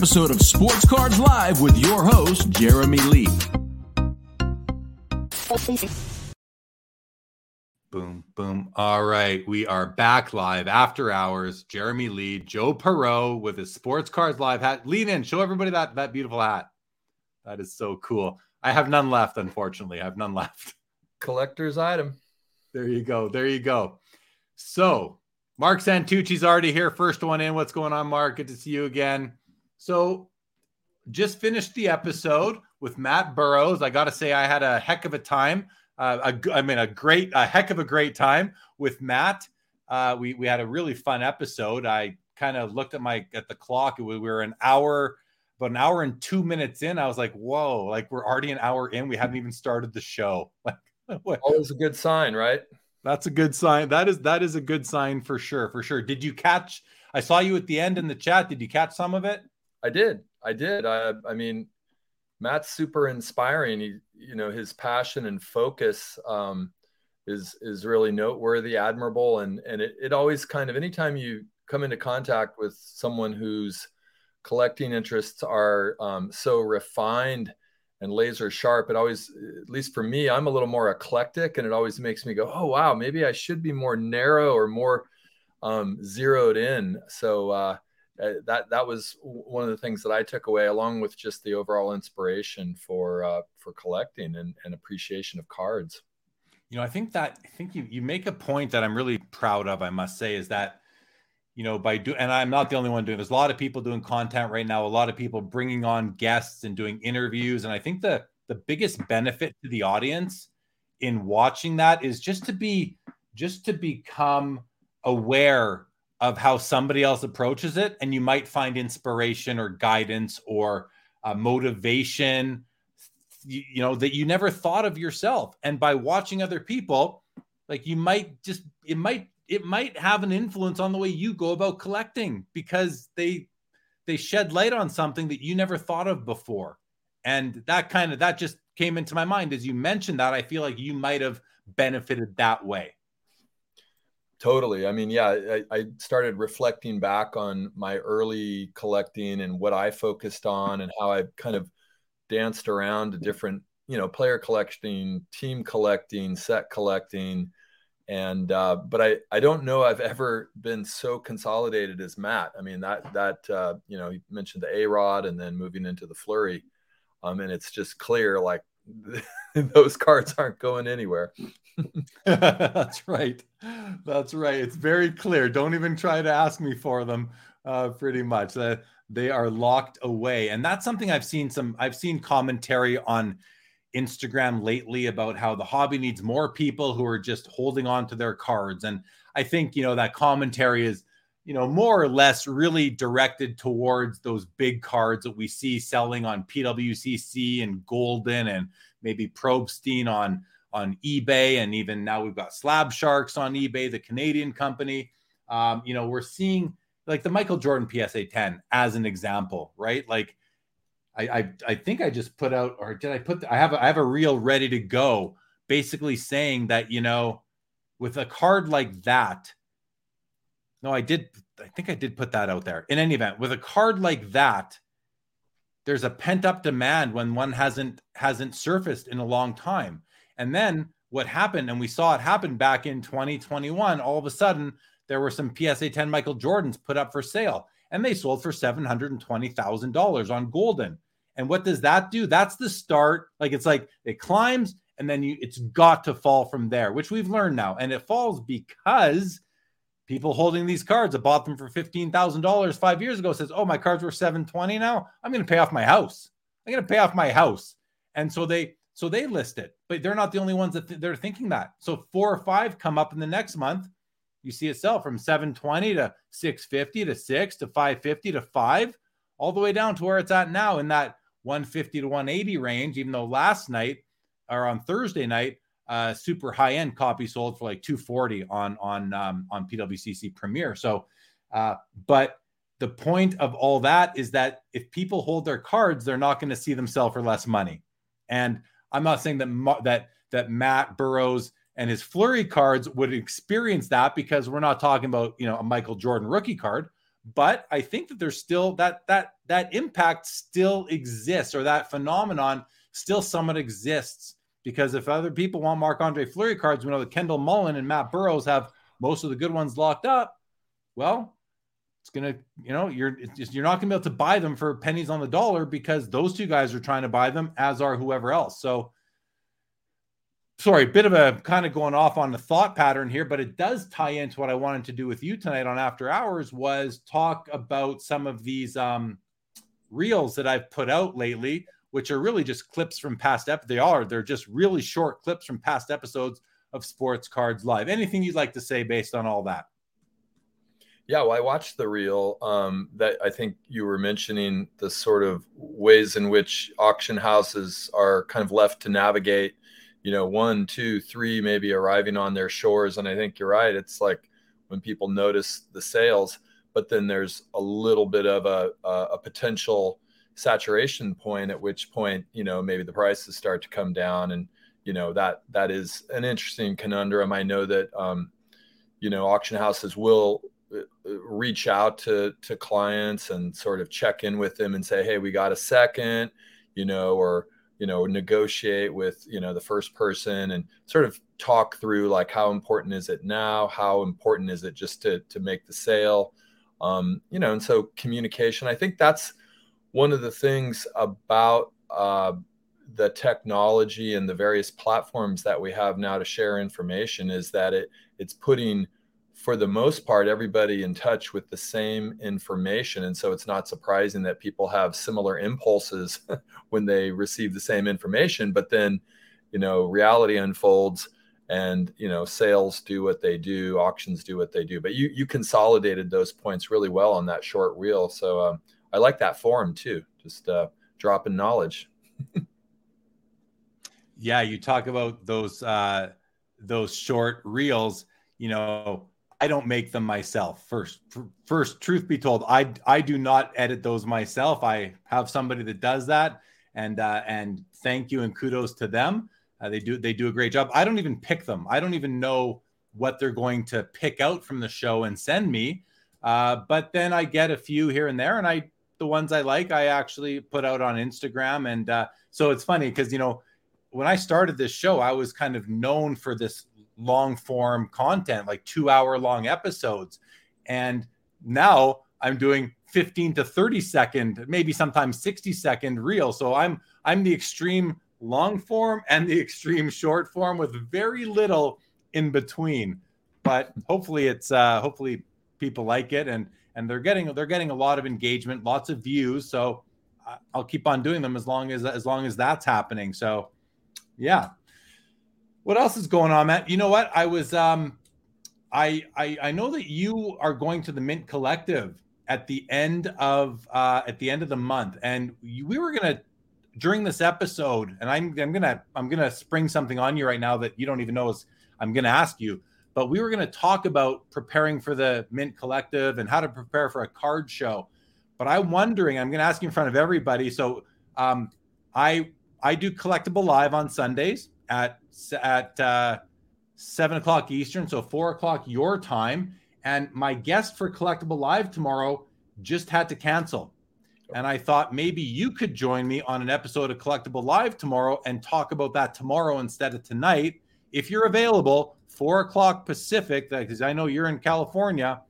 episode of Sports Cards Live with your host, Jeremy Lee. Boom, boom. All right. We are back live after hours. Jeremy Lee, Joe Poirot with his Sports Cards Live hat. Lean in, show everybody that, that beautiful hat. That is so cool. I have none left, unfortunately. I have none left. Collector's item. There you go. There you go. So, Mark Santucci's already here. First one in. What's going on, Mark? Good to see you again. So, just finished the episode with Matt Burrows. I got to say, I had a heck of a time uh, a, I mean, a great, a heck of a great time with Matt. Uh, we we had a really fun episode. I kind of looked at my at the clock. We were an hour, about an hour and two minutes in. I was like, "Whoa!" Like we're already an hour in. We haven't even started the show. Like, always a good sign, right? That's a good sign. That is that is a good sign for sure. For sure. Did you catch? I saw you at the end in the chat. Did you catch some of it? I did. I did. I, I mean, Matt's super inspiring. He, you know, his passion and focus um, is is really noteworthy, admirable, and and it, it always kind of anytime you come into contact with someone whose collecting interests are um, so refined and laser sharp, it always, at least for me, I'm a little more eclectic, and it always makes me go, oh wow, maybe I should be more narrow or more um, zeroed in. So. Uh, uh, that that was one of the things that I took away, along with just the overall inspiration for uh, for collecting and, and appreciation of cards. You know, I think that I think you you make a point that I'm really proud of. I must say is that you know by doing and I'm not the only one doing. There's a lot of people doing content right now. A lot of people bringing on guests and doing interviews, and I think the the biggest benefit to the audience in watching that is just to be just to become aware of how somebody else approaches it and you might find inspiration or guidance or uh, motivation you, you, know that you never thought of yourself. And by watching other people like you might just it might it might have an influence on the way you go about collecting because they they shed light on something that you never thought of before. And that kind of that just came into my mind as you mentioned that. I feel like you might have benefited that way Totally. I mean, yeah, I, I, started reflecting back on my early collecting and what I focused on and how I kind of danced around to different, you know, player collecting, team collecting, set collecting. And, uh, but I, I don't know I've ever been so consolidated as Matt. I mean, that, that, uh, you know, you mentioned the A Rod and then moving into the Fleury. Um, and it's just clear like those cards aren't going anywhere. That's right. That's right. It's very clear. Don't even try to ask me for them. Uh, pretty much uh, they are locked away, and that's something I've seen some. I've seen commentary on Instagram lately about how the hobby needs more people who are just holding on to their cards, and I think you know that commentary is you know more or less really directed towards those big cards that we see selling on PWCC and Goldin and maybe Probstein on on eBay, and even now we've got Slab Sharks on eBay, the Canadian company. Um, you know, we're seeing like the Michael Jordan PSA 10 as an example, right? Like, I, I, I think I just put out, or did I put? I have a, I have a reel ready to go, basically saying that you know, with a card like that. No, I did. I think I did put that out there. In any event, with a card like that, there's a pent up demand when one hasn't hasn't surfaced in a long time. And then what happened, and we saw it happen back in 2021, all of a sudden there were some PSA 10 Michael Jordans put up for sale and they sold for $720,000 on Goldin. And what does that do? That's the start. Like it's like it climbs and then you it's got to fall from there, which we've learned now. And it falls because people holding these cards that bought them for $15,000 five years ago says, Oh, my cards were 720 now. I'm going to pay off my house. I'm going to pay off my house. And so they so they list it, but they're not the only ones that th- they're thinking that. So four or five come up in the next month. You see it sell from 720 to 650 to 6 to 550 to 5 all the way down to where it's at now in that 150 to 180 range even though last night or on Thursday night uh super high end copy sold for like 240 on on um, on PWCC Premier. So uh but the point of all that is that if people hold their cards, they're not going to see them sell for less money. And I'm not saying that that that Matt Burrows and his Fleury cards would experience that because we're not talking about you know a Michael Jordan rookie card, but I think that there's still that that that impact still exists or that phenomenon still somewhat exists because if other people want Marc Andre Fleury cards, we know that Kendall Mullen and Matt Burrows have most of the good ones locked up. Well, it's gonna, you know, you're just, you're not gonna be able to buy them for pennies on the dollar because those two guys are trying to buy them, as are whoever else. So, sorry, bit of a kind of going off on the thought pattern here, but it does tie into what I wanted to do with you tonight on After Hours was talk about some of these um, reels that I've put out lately which are really just clips from past ep. They are. They're just really short clips from past episodes of Sports Cards Live. Anything you'd like to say based on all that? Yeah, well, I watched the reel um, that I think you were mentioning the sort of ways in which auction houses are kind of left to navigate, you know, one, two, three, maybe arriving on their shores. And I think you're right. It's like when people notice the sales, but then there's a little bit of a, a, a potential saturation point at which point you know maybe the prices start to come down and you know that that is an interesting conundrum. I know that um, you know auction houses will uh, uh, reach out to to clients and sort of check in with them and say hey we got a second you know or you know negotiate with you know the first person and sort of talk through like how important is it now? How important is it just to to make the sale? Um, you know and so communication i think that's one of the things about uh, the technology and the various platforms that we have now to share information is that it it's putting for the most part everybody in touch with the same information. And so it's not surprising that people have similar impulses when they receive the same information but then you know reality unfolds and you know sales do what they do auctions do what they do. But you you consolidated those points really well on that short reel. So um, I like that forum too. Just uh, dropping knowledge. yeah, you talk about those uh, those short reels. You know, I don't make them myself. First, first, truth be told, I I do not edit those myself. I have somebody that does that, and uh, and thank you and kudos to them. Uh, they do they do a great job. I don't even pick them. I don't even know what they're going to pick out from the show and send me. Uh, but then I get a few here and there, and I the ones I like, I actually put out on Instagram. And uh, so it's funny because, you know, when I started this show, I was kind of known for this long form content, like two hour long episodes. And now I'm doing 15 to 30 second, maybe sometimes 60 second reel. So I'm I'm the extreme long form and the extreme short form with very little in between. But hopefully it's uh hopefully people like it and and they're getting they're getting a lot of engagement, lots of views. So I'll keep on doing them as long as as long as that's happening. So yeah. What else is going on, Matt? You know what? I was um I I I know that you are going to the Mint Collective at the end of uh at the end of the month and we were going to during this episode and I'm I'm going to I'm going to spring something on you right now that you don't even know is I'm going to ask you but we were going to talk about preparing for the Mint Collective and how to prepare for a card show. But I'm wondering, I'm going to ask you in front of everybody. So um, I I do collectible live on Sundays at at uh, seven o'clock Eastern, so four o'clock your time. And my guest for collectible live tomorrow just had to cancel. And I thought maybe you could join me on an episode of Collectible Live tomorrow and talk about that tomorrow instead of tonight. If you're available, four o'clock Pacific, because I know you're in California.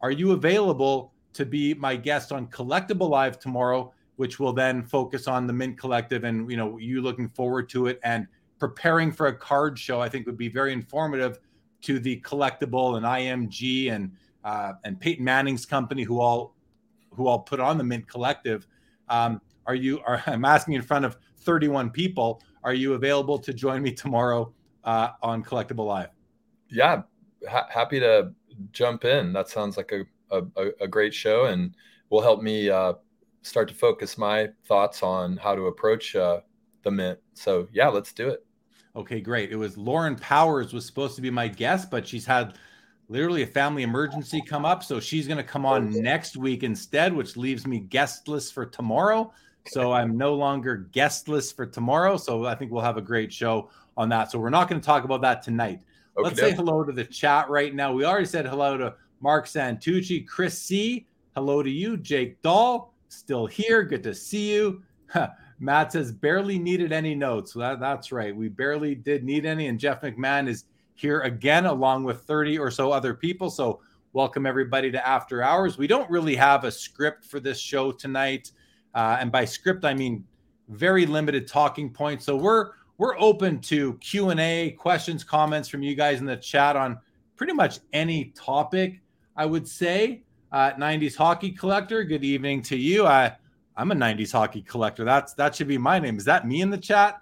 Are you available to be my guest on Collectible Live tomorrow, which will then focus on the Mint Collective and you know you looking forward to it and preparing for a card show? I think would be very informative to the collectible and IMG and uh, and Peyton Manning's company who all who all put on the Mint Collective. Um, are you? Are I'm asking in front of 31 people? Are you available to join me tomorrow uh, on Collectible Live? Yeah, ha- happy to jump in. That sounds like a, a, a great show and will help me uh, start to focus my thoughts on how to approach uh, the mint. So yeah, let's do it. Okay, great. It was Lauren Powers was supposed to be my guest, but she's had literally a family emergency come up. So she's going to come on next week instead, which leaves me guestless for tomorrow. So I'm no longer guestless for tomorrow. So I think we'll have a great show on that. So we're not going to talk about that tonight. Okay. Let's say hello to the chat right now. We already said hello to Mark Santucci, Chris C. Hello to you, Jake Dahl, still here. Good to see you. Matt says barely needed any notes. That, that's right. We barely did need any. And Jeff McMahon is here again, along with 30 or so other people. So welcome everybody to After Hours. We don't really have a script for this show tonight. Uh, and by script, I mean very limited talking points. So we're we're open to Q and A, questions, comments from you guys in the chat on pretty much any topic. I would say, uh, 90s hockey collector. Good evening to you. I I'm a 90s hockey collector. That's that should be my name. Is that me in the chat?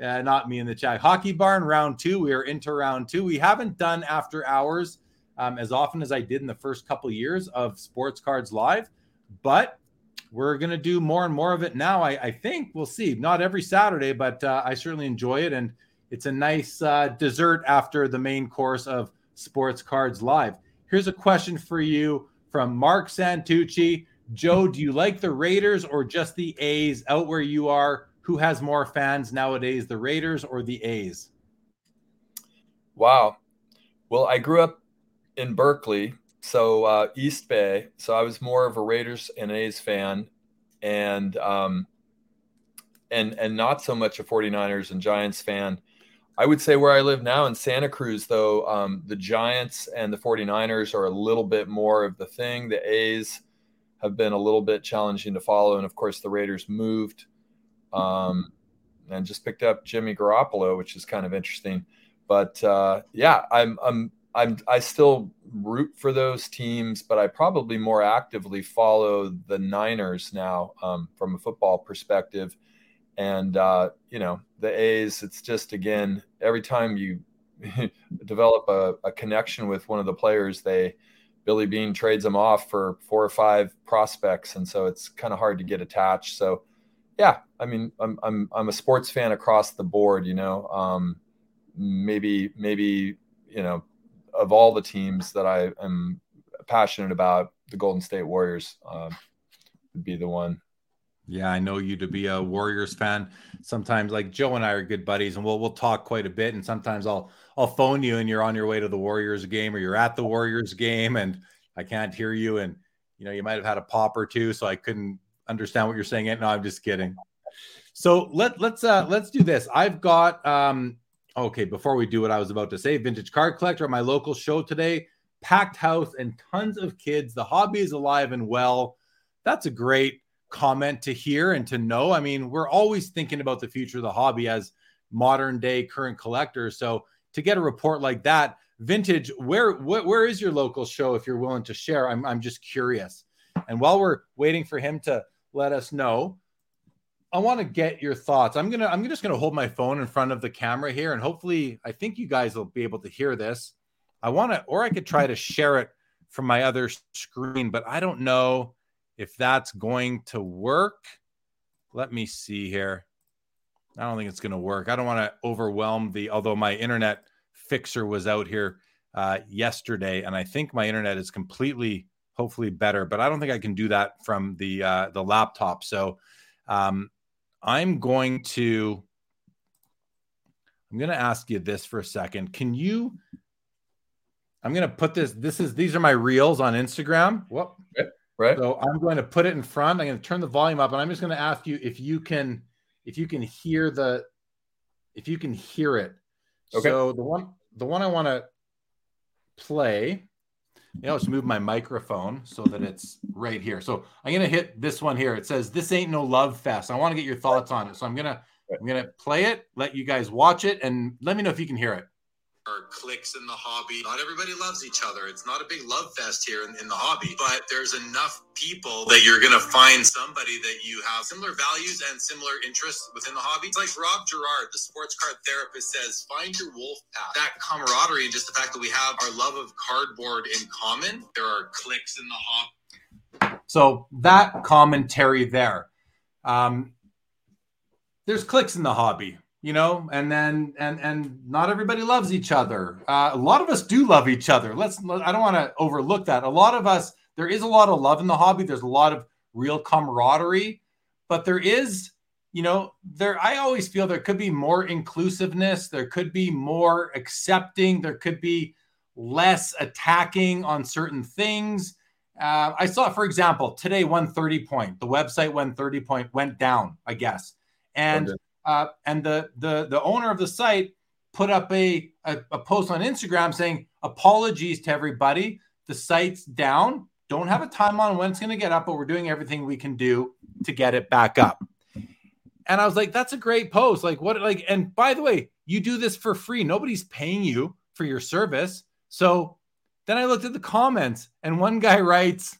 Uh, not me in the chat. Hockey Barn round two. We are into round two. We haven't done after hours um, as often as I did in the first couple years of Sports Cards Live, but we're going to do more and more of it now. I, I, think we'll see. Not every Saturday, but uh, I certainly enjoy it. And it's a nice uh, dessert after the main course of Sports Cards Live. Here's a question for you from Mark Santucci. Joe, do you like the Raiders or just the A's out where you are? Who has more fans nowadays, the Raiders or the A's? Wow. Well, I grew up in Berkeley, so uh, East Bay. So I was more of a Raiders and A's fan, and um, and and not so much a 49ers and Giants fan. I would say where I live now in Santa Cruz, though, um, the Giants and the 49ers are a little bit more of the thing. The A's have been a little bit challenging to follow. And of course, the Raiders moved um, and just picked up Jimmy Garoppolo, which is kind of interesting. But uh, yeah, I'm, I'm, I'm, I still root for those teams, but I probably more actively follow the Niners now um, from a football perspective. And, uh, you know, the A's, it's just, again, every time you develop a, a connection with one of the players, they, Billy Beane trades them off for four or five prospects, and so it's kind of hard to get attached. So, yeah, I mean, I'm I'm I'm a sports fan across the board. You know, um, maybe maybe you know, of all the teams that I am passionate about, the Golden State Warriors uh, would be the one. Yeah, I know you to be a Warriors fan. Sometimes, like Joe and I are good buddies, and we'll we'll talk quite a bit. And sometimes I'll I'll phone you, and you're on your way to the Warriors game, or you're at the Warriors game, and I can't hear you, and you know you might have had a pop or two, so I couldn't understand what you're saying. No, I'm just kidding. So let let's uh let's do this. I've got um okay before we do what I was about to say, vintage card collector at my local show today, packed house and tons of kids. The hobby is alive and well. That's a great comment to hear and to know. I mean, we're always thinking about the future of the hobby as modern day current collectors. So to get a report like that, vintage, where wh- where is your local show if you're willing to share? I'm I'm just curious. And while we're waiting for him to let us know, I want to get your thoughts. I'm gonna I'm just gonna hold my phone in front of the camera here, and hopefully, I think you guys will be able to hear this. I want to, or I could try to share it from my other screen, but I don't know if that's going to work. Let me see here. I don't think it's going to work. I don't want to overwhelm the, although my internet fixer was out here uh, yesterday, and I think my internet is completely, hopefully better, but I don't think I can do that from the uh, the laptop. So um, I'm going to, I'm going to ask you this for a second. Can you? I'm going to put this. This is these are my reels on Instagram. Whoop. Okay. Right. So I'm going to put it in front. I'm going to turn the volume up, and I'm just going to ask you if you can, if you can hear the, if you can hear it. Okay. So the one, the one I want to play, you know, just move my microphone so that it's right here. So I'm to hit this one here. It says, "This ain't no love fest." I want to get your thoughts on it. So I'm gonna, I'm gonna play it, let you guys watch it, and let me know if you can hear it or cliques in the hobby. Not everybody loves each other. It's not a big love fest here in, in the hobby, but there's enough people that you're going to find somebody that you have similar values and similar interests within the hobby. It's like Rob Gerard, the sports card therapist, says, find your wolf pack. That camaraderie and just the fact that we have our love of cardboard in common, there are cliques in the hobby. So that commentary there. Um, there's cliques in the hobby you know, and then and and not everybody loves each other. Uh, a lot of us do love each other. Let's. I don't want to overlook that. A lot of us, there is a lot of love in the hobby. There's a lot of real camaraderie, but there is, you know, there. I always feel there could be more inclusiveness. There could be more accepting. There could be less attacking on certain things. Uh, I saw, for example, today 130 point, the website 130 point went down, I guess. And okay. Uh, and the the the owner of the site put up a, a, a post on Instagram saying apologies to everybody. The site's down. Don't have a time on when it's going to get up, but we're doing everything we can do to get it back up. And I was like, that's a great post. Like, what, like, and by the way, you do this for free. Nobody's paying you for your service. So then I looked at the comments, and one guy writes,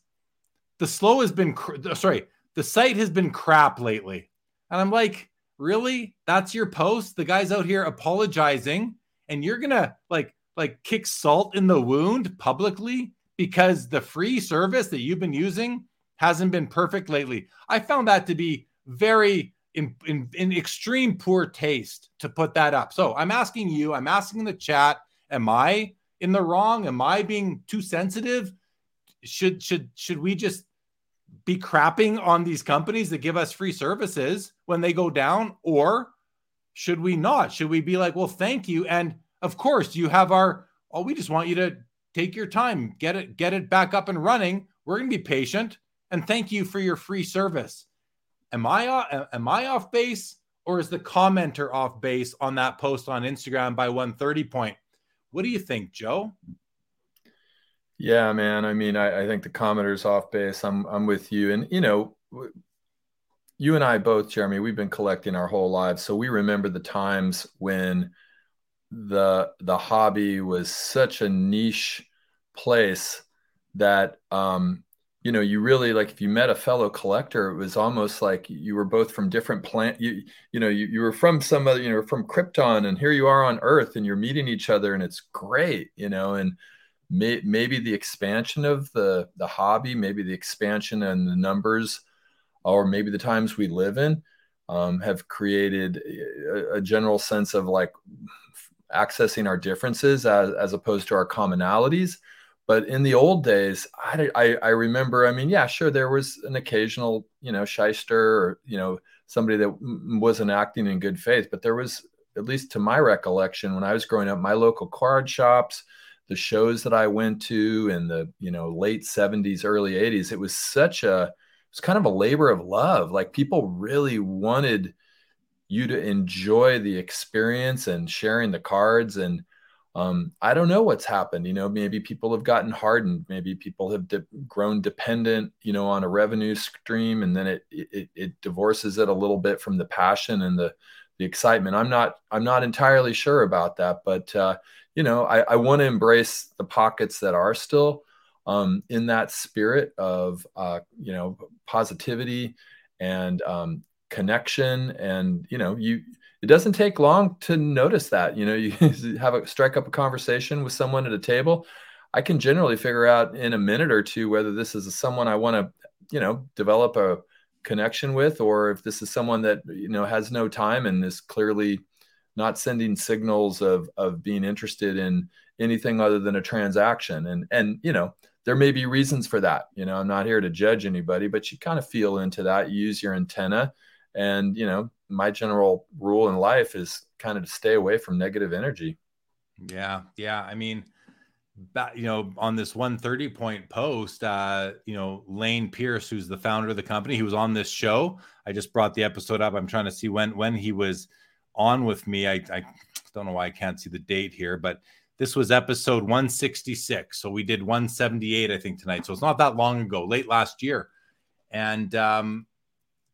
"The slow has been cr- sorry, the site has been crap lately," and I'm like, "Really? That's your post? The guy's out here apologizing, and you're gonna like like kick salt in the wound publicly because the free service that you've been using hasn't been perfect lately." I found that to be very in, in, in extreme poor taste to put that up. So I'm asking you, I'm asking the chat, am I in the wrong? Am I being too sensitive? Should should should we just be crapping on these companies that give us free services when they go down or should we not? Should we be like, "Well, thank you." And of course, you have our oh, we just want you to take your time, get it get it back up and running. We're going to be patient and thank you for your free service. Am I uh, am I off base or is the commenter off base on that post on Instagram by 130 point? What do you think, Joe? Yeah, man. I mean, I, I think the commenter's off base. I'm I'm with you, and you know, you and I both, Jeremy, we've been collecting our whole lives, so we remember the times when the the hobby was such a niche place that um, you know you really like if you met a fellow collector it was almost like you were both from different plant you you know you, you were from some other you know from krypton and here you are on earth and you're meeting each other and it's great you know and may, maybe the expansion of the the hobby maybe the expansion and the numbers or maybe the times we live in um, have created a, a general sense of like accessing our differences as, as opposed to our commonalities but in the old days, I, I, I, remember, I mean, yeah, sure, there was an occasional, you know, shyster or, you know, somebody that wasn't acting in good faith. But there was, at least to my recollection, when I was growing up, my local card shops, the shows that I went to in the, you know, late 70s, early 80s, it was such a, was kind of a labor of love. Like people really wanted you to enjoy the experience and sharing the cards and, um, I don't know what's happened. You know, maybe people have gotten hardened. Maybe people have de- grown dependent, you know, on a revenue stream, and then it, it it divorces it a little bit from the passion and the the excitement. I'm not I'm not entirely sure about that, but uh, you know, I, I want to embrace the pockets that are still um, in that spirit of uh, you know positivity and um, connection, and you know, you it doesn't take long to notice that. You know, you have a strike up a conversation with someone at a table. I can generally figure out in a minute or two whether this is someone I want to, you know, develop a connection with, or if this is someone that you know has no time and is clearly not sending signals of of being interested in anything other than a transaction. And and you know, there may be reasons for that. You know, I'm not here to judge anybody, but you kind of feel into that. Use your antenna, and you know, my general rule in life is kind of to stay away from negative energy. Yeah, yeah. I mean, you know, on this 130 point post, uh, you know, Lane Pierce, who's the founder of the company, he was on this show. I just brought the episode up. I'm trying to see when when he was on with me. I, I don't know why I can't see the date here, but this was episode 166. So we did 178, I think, tonight. So it's not that long ago, late last year. And um,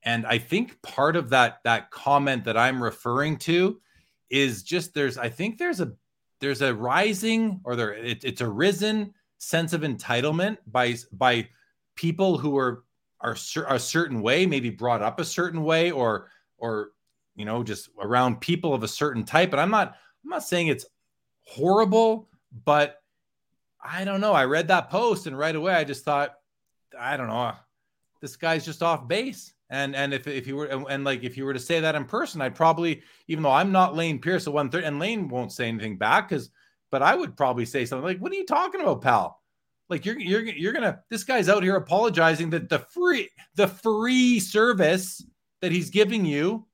and I think part of that that comment that I'm referring to is just there's I think there's a there's a rising or there it, it's a risen sense of entitlement by by people who are are a certain way, maybe brought up a certain way, or or you know just around people of a certain type. And I'm not I'm not saying it's horrible, but I don't know. I read that post and right away I just thought I don't know this guy's just off base. And and if if you were and, and like if you were to say that in person, I'd probably even though I'm not Lane Pierce at one thirty, and Lane won't say anything back because, but I would probably say something like, "What are you talking about, pal? Like you're you're you're gonna this guy's out here apologizing that the free the free service that he's giving you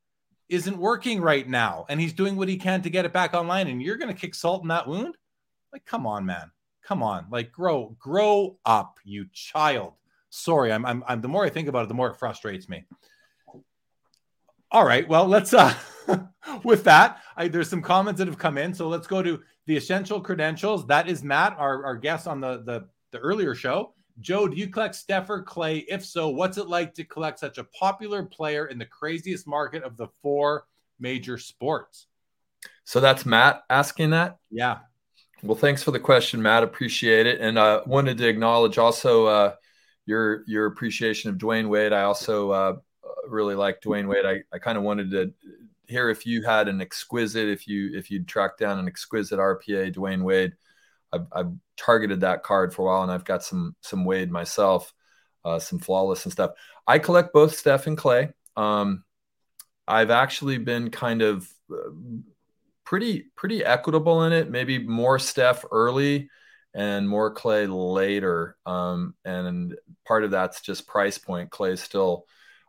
isn't working right now, and he's doing what he can to get it back online, and you're gonna kick salt in that wound? Like, come on, man, come on, like grow grow up, you child." Sorry, I'm, I'm, I'm the more I think about it, the more it frustrates me. All right, well, let's uh with that, I, there's some comments that have come in. So let's go to the essential credentials. That is Matt, our, our guest on the, the the earlier show. Joe, do you collect Steph or Clay? If so, what's it like to collect such a popular player in the craziest market of the four major sports? So that's Matt asking that. Yeah. Well, thanks for the question, Matt. Appreciate it, and uh, wanted to acknowledge also uh, your your appreciation of Dwyane Wade. I also uh, really like Dwyane Wade. I, I kind of wanted to hear if you had an exquisite, if you if you'd tracked down an exquisite RPA Dwyane Wade. I've, I've targeted that card for a while, and I've got some some Wade myself, uh, some flawless and stuff. I collect both Steph and Clay. Um, I've actually been kind of uh, pretty pretty equitable in it. Maybe more Steph early and more Clay later. Um, and part of that's just price point. Clay's still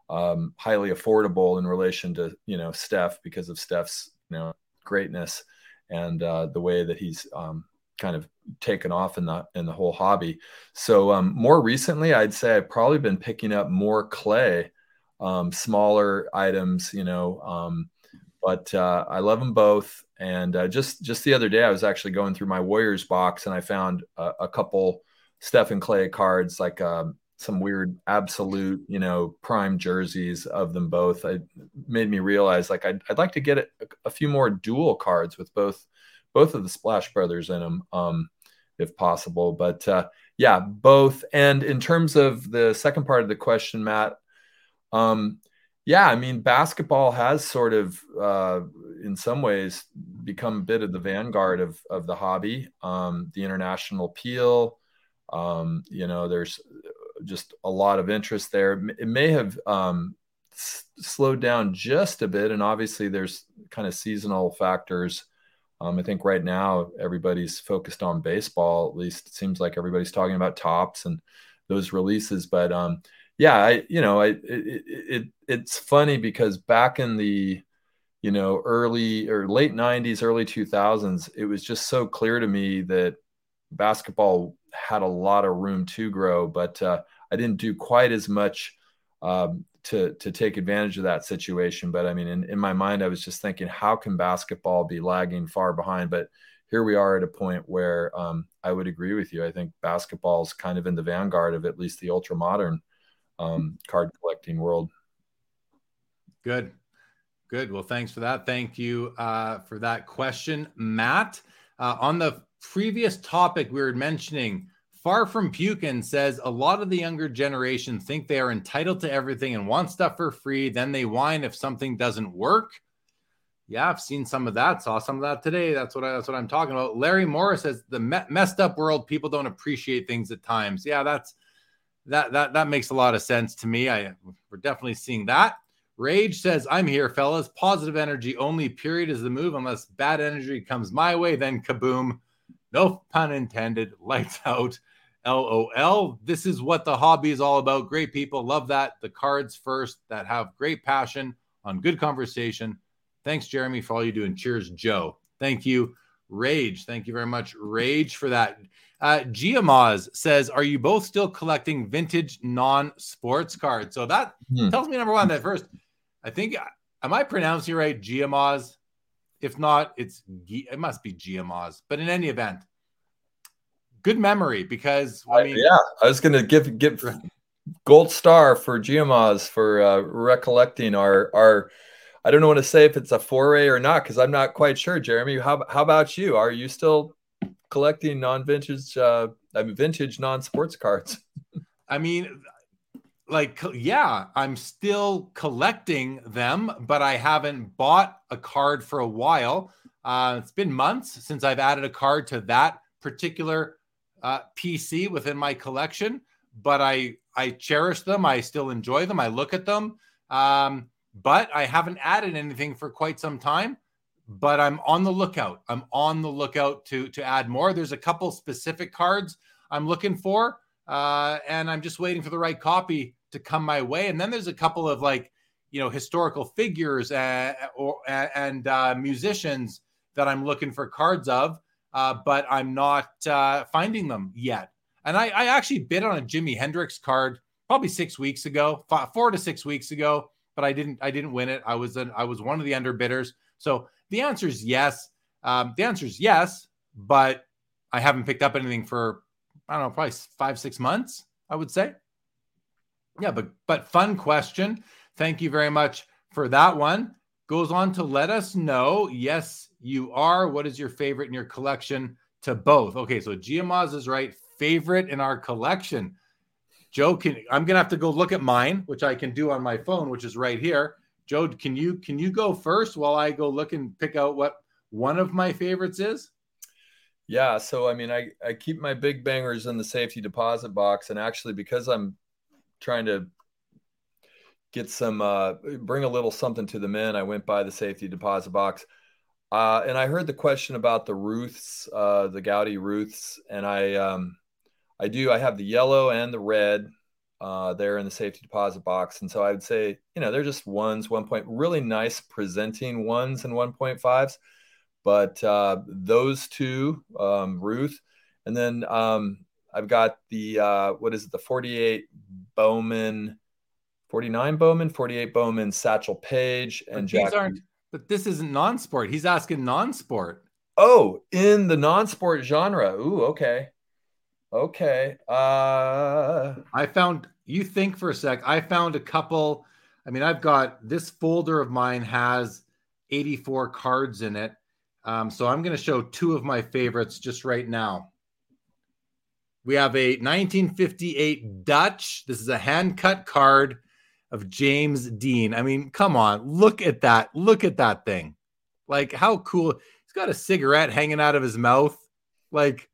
um, highly affordable in relation to you know Steph because of Steph's you know greatness and uh, the way that he's um, kind of taken off in the in the whole hobby. So um, more recently, I'd say I've probably been picking up more Clay, um, smaller items, you know. Um, but uh, I love them both. And uh, just just the other day, I was actually going through my Warriors box and I found a, a couple Stephen Clay cards, like um, some weird absolute, you know, prime jerseys of them both. It made me realize like I'd, I'd like to get a, a, few more dual cards with both both of the Splash Brothers in them, um, if possible. But uh, yeah, both. And in terms of the second part of the question, Matt, um, yeah, I mean, basketball has sort of, uh, in some ways, become a bit of the vanguard of of the hobby. Um, the international appeal, um, you know, there's just a lot of interest there. It may have um, s- slowed down just a bit, and obviously, there's kind of seasonal factors. Um, I think right now everybody's focused on baseball. At least it seems like everybody's talking about Topps and those releases, but um, yeah, I you know, I it, it it's funny because back in the you know early or late 90s early 2000s it was just so clear to me that basketball had a lot of room to grow but uh, i didn't do quite as much um, to to take advantage of that situation but i mean in, in my mind i was just thinking how can basketball be lagging far behind but here we are at a point where um, i would agree with you i think basketball is kind of in the vanguard of at least the ultra modern um, card collecting world. Good. Good. Well, thanks for that. Thank you uh, for that question, Matt. Uh, on the previous topic we were mentioning, Far from Pukin says a lot of the younger generation think they are entitled to everything and want stuff for free. Then they whine if something doesn't work. Yeah, I've seen some of that. Saw some of that today. That's what I, that's what I'm talking about. Larry Morris says the me- messed up world. People don't appreciate things at times. Yeah, that's that that that makes a lot of sense to me. I we're definitely seeing that. Rage says, "I'm here, fellas. Positive energy only. Period is the move. Unless bad energy comes my way, then kaboom. No pun intended. Lights out. LOL. This is what the hobby is all about. Great people love that. The cards first that have great passion on good conversation. Thanks, Jeremy, for all you do. And cheers, Joe. Thank you, Rage. Thank you very much, Rage, for that. Uh, Giamaz says, "Are you both still collecting vintage non-sports cards?" So that hmm. tells me number one that first, I think, am I pronouncing right, Giamaz? If not, it's it must be Giamaz. But in any event, good memory because I mean, yeah, I was gonna give give gold star for Giamaz for uh, recollecting our our. I don't know what to say if it's a foray or not because I'm not quite sure. Jeremy, how how about you? Are you still collecting non-vintage, uh, I mean, vintage non-sports cards. I mean, like, yeah, I'm still collecting them, but I haven't bought a card for a while. Uh, it's been months since I've added a card to that particular uh, PC within my collection. but I I cherish them. I still enjoy them. I look at them. Um, but I haven't added anything for quite some time. But I'm on the lookout. I'm on the lookout to to add more. There's a couple specific cards I'm looking for, uh, and I'm just waiting for the right copy to come my way. And then there's a couple of like you know historical figures uh, or and uh, musicians that I'm looking for cards of, uh, but I'm not uh, finding them yet. And I, I, actually bid on a Jimi Hendrix card probably six weeks ago, five, four to six weeks ago, but I didn't I didn't win it. I was an, I was one of the underbidders. So the answer is yes. Um, the answer is yes, but I haven't picked up anything for I don't know, probably five six months. I would say. Yeah, but but fun question. Thank you very much for that one. Goes on to let us know. Yes, you are. What is your favorite in your collection? To both. Okay, so Giamaz is right. Favorite in our collection. Joe, can I'm gonna have to go look at mine, which I can do on my phone, which is right here. Joe, can you can you go first while I go look and pick out what one of my favorites is? Yeah, so I mean, I I keep my big bangers in the safety deposit box, and actually, because I'm trying to get some uh, bring a little something to the men. I went by the safety deposit box, uh, and I heard the question about the Ruths, uh, the Goudey Ruths, and I um, I do. I have the yellow and the red uh, there in the safety deposit box, and so I would say you know they're just ones, one point, really nice presenting ones and one point fives, but uh, those two, um, Ruth, and then um, I've got the uh, what is it, the forty eight Bowman 49 Bowman, 48 Bowman, Satchel Paige, and Jack. But this isn't non-sport. He's asking non-sport. Oh, in the non-sport genre. Ooh, okay. Okay. Uh I found you think for a sec. I found a couple. I mean, I've got this folder of mine has 84 cards in it. Um, so I'm going to show two of my favorites just right now. We have a 1958 Dutch. This is a hand cut card of James Dean. I mean, come on, look at that. Look at that thing. Like, how cool. He's got a cigarette hanging out of his mouth. Like,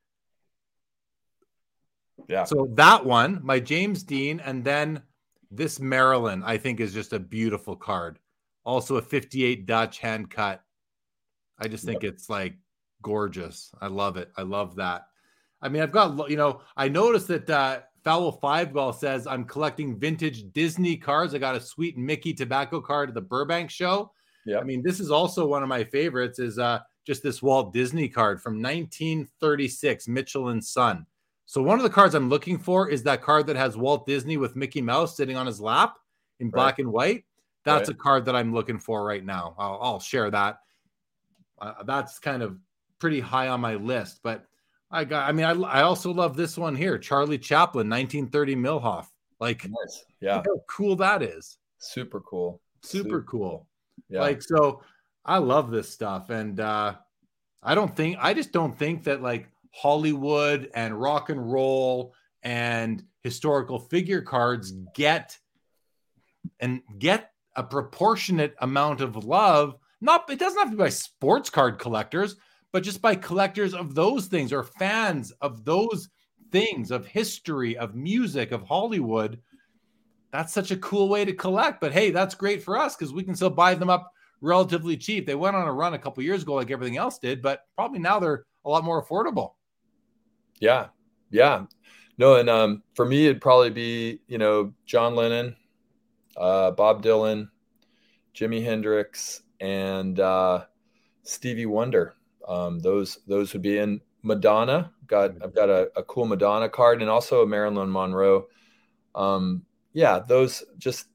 yeah. So that one, my James Dean, and then this Marilyn, I think is just a beautiful card. Also a 58 Dutch hand cut. I just think yep. it's like gorgeous. I love it. I love that. I mean, I've got, you know, I noticed that uh, Foul Five Ball says, I'm collecting vintage Disney cards. I got a sweet Mickey tobacco card at the Burbank show. Yeah. I mean, this is also one of my favorites is uh, just this Walt Disney card from 1936, Mitchell and Son. So one of the cards I'm looking for is that card that has Walt Disney with Mickey Mouse sitting on his lap in black right. and white. That's right. a card that I'm looking for right now. I'll, I'll share that. Uh, that's kind of pretty high on my list, but I got. I mean, I, I also love this one here, Charlie Chaplin, 1930 Millhoff. Like, nice. yeah, how cool that is. Super cool. Super, Super cool. Yeah. Like, so I love this stuff, and uh I don't think I just don't think that like Hollywood and rock and roll and historical figure cards get and get a proportionate amount of love. Not it doesn't have to be by sports card collectors, but just by collectors of those things or fans of those things of history, of music, of Hollywood. That's such a cool way to collect. But hey, that's great for us because we can still buy them up relatively cheap. They went on a run a couple years ago, like everything else did, but probably now they're a lot more affordable. Yeah. Yeah. No, and um, for me, it'd probably be, you know, John Lennon, uh, Bob Dylan, Jimi Hendrix, and uh, Stevie Wonder. Um, those those would be in Madonna. Got I've got a, a cool Madonna card and also a Marilyn Monroe. Um, yeah, those just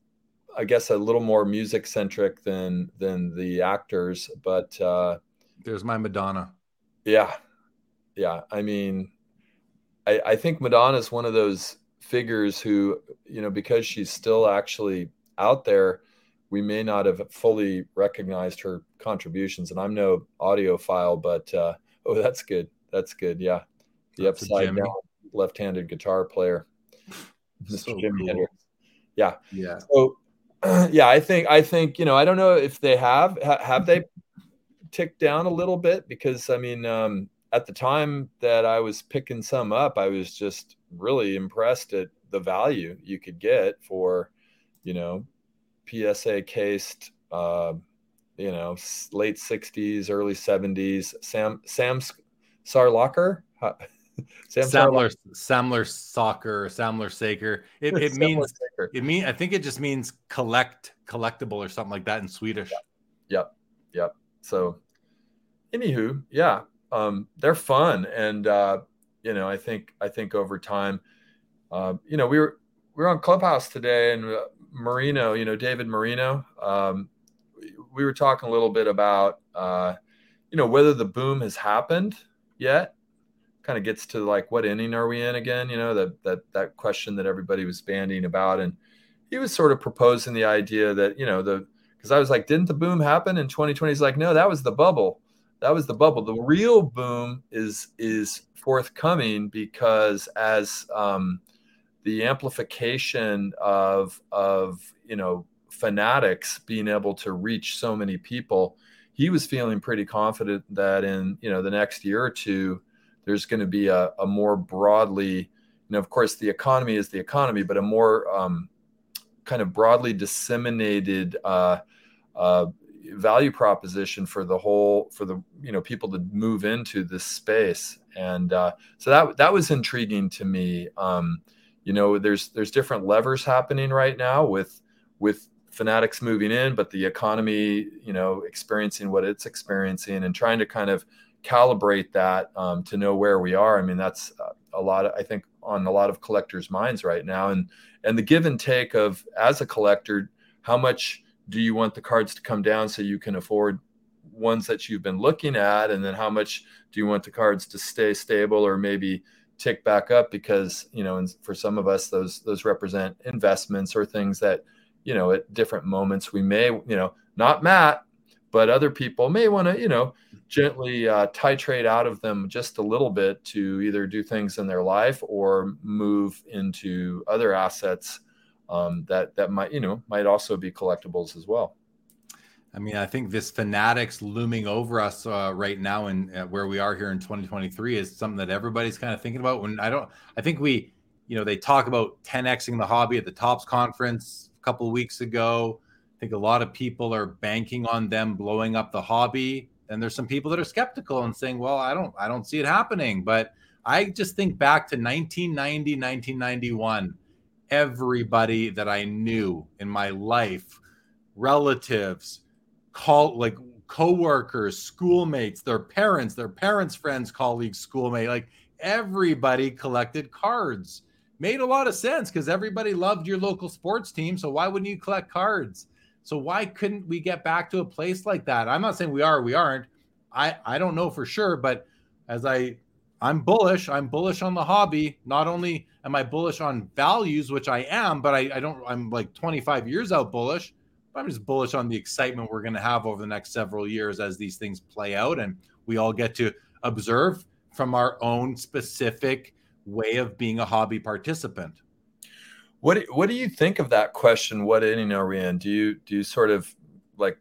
I guess a little more music centric than than the actors, but uh, there's my Madonna. Yeah, yeah. I mean, I, I think Madonna is one of those figures who you know because she's still actually out there we may not have fully recognized her contributions. And I'm no audiophile, but uh, oh, that's good. That's good. Yeah, the that's upside down left-handed guitar player, Mr. So Jimi cool. Hendrix. Yeah. Yeah. So, yeah, I think I think you know I don't know if they have have they ticked down a little bit because I mean um, at the time that I was picking some up, I was just really impressed at the value you could get for, you know, PSA cased, uh, you know, late '60s, early '70s. Sam Sam Sarlocker. Sam Samler, Samler soccer, Samler Saker. It, it means Saker. it mean I think it just means collect collectible or something like that in Swedish. Yep. Yep. yep. So anywho, yeah. Um, they're fun and uh, you know, I think I think over time, uh, you know, we were we were on Clubhouse today and uh, Marino, you know, David Marino, um, we were talking a little bit about uh, you know, whether the boom has happened yet kind of gets to like what inning are we in again? You know that that that question that everybody was banding about, and he was sort of proposing the idea that you know the because I was like, didn't the boom happen in 2020? He's like, no, that was the bubble. That was the bubble. The real boom is is forthcoming because as um, the amplification of of you know fanatics being able to reach so many people he was feeling pretty confident that in you know the next year or two there's going to be a, a, more broadly, you know, of course, the economy is the economy, but a more um, kind of broadly disseminated uh, uh, value proposition for the whole, for the you know people to move into this space, and uh, so that that was intriguing to me. Um, you know, there's there's different levers happening right now with with fanatics moving in, but the economy, you know, experiencing what it's experiencing and trying to kind of calibrate that um, to know where we are. I mean, that's a lot of, I think, on a lot of collectors' minds right now. And and the give and take of as a collector, how much do you want the cards to come down so you can afford ones that you've been looking at, and then how much do you want the cards to stay stable or maybe tick back up because you know, and for some of us, those those represent investments or things that you know at different moments we may you know not Matt but other people may want to you know gently uh, titrate out of them just a little bit to either do things in their life or move into other assets um, that that might you know might also be collectibles as well I mean, I think this fanatics looming over us uh, right now and uh, where we are here in 2023 is something that everybody's kind of thinking about. When I don't, I think we, you know, they talk about 10xing the hobby at the Topps conference a couple of weeks ago. I think a lot of people are banking on them blowing up the hobby. And there's some people that are skeptical and saying, well, I don't I don't see it happening. But I just think back to 1990, 1991. Everybody that I knew in my life, relatives, call like coworkers, schoolmates, their parents, their parents' friends, colleagues, schoolmate, like everybody collected cards. Made a lot of sense because everybody loved your local sports team. So why wouldn't you collect cards? So why couldn't we get back to a place like that? I'm not saying we are, we aren't. I I don't know for sure, but as I I'm bullish. I'm bullish on the hobby. Not only am I bullish on values, which I am, but I, I don't I'm like 25 years out bullish. I'm just bullish on the excitement we're going to have over the next several years as these things play out and we all get to observe from our own specific way of being a hobby participant. What what do you think of that question? What inning are we in? Do you do you sort of like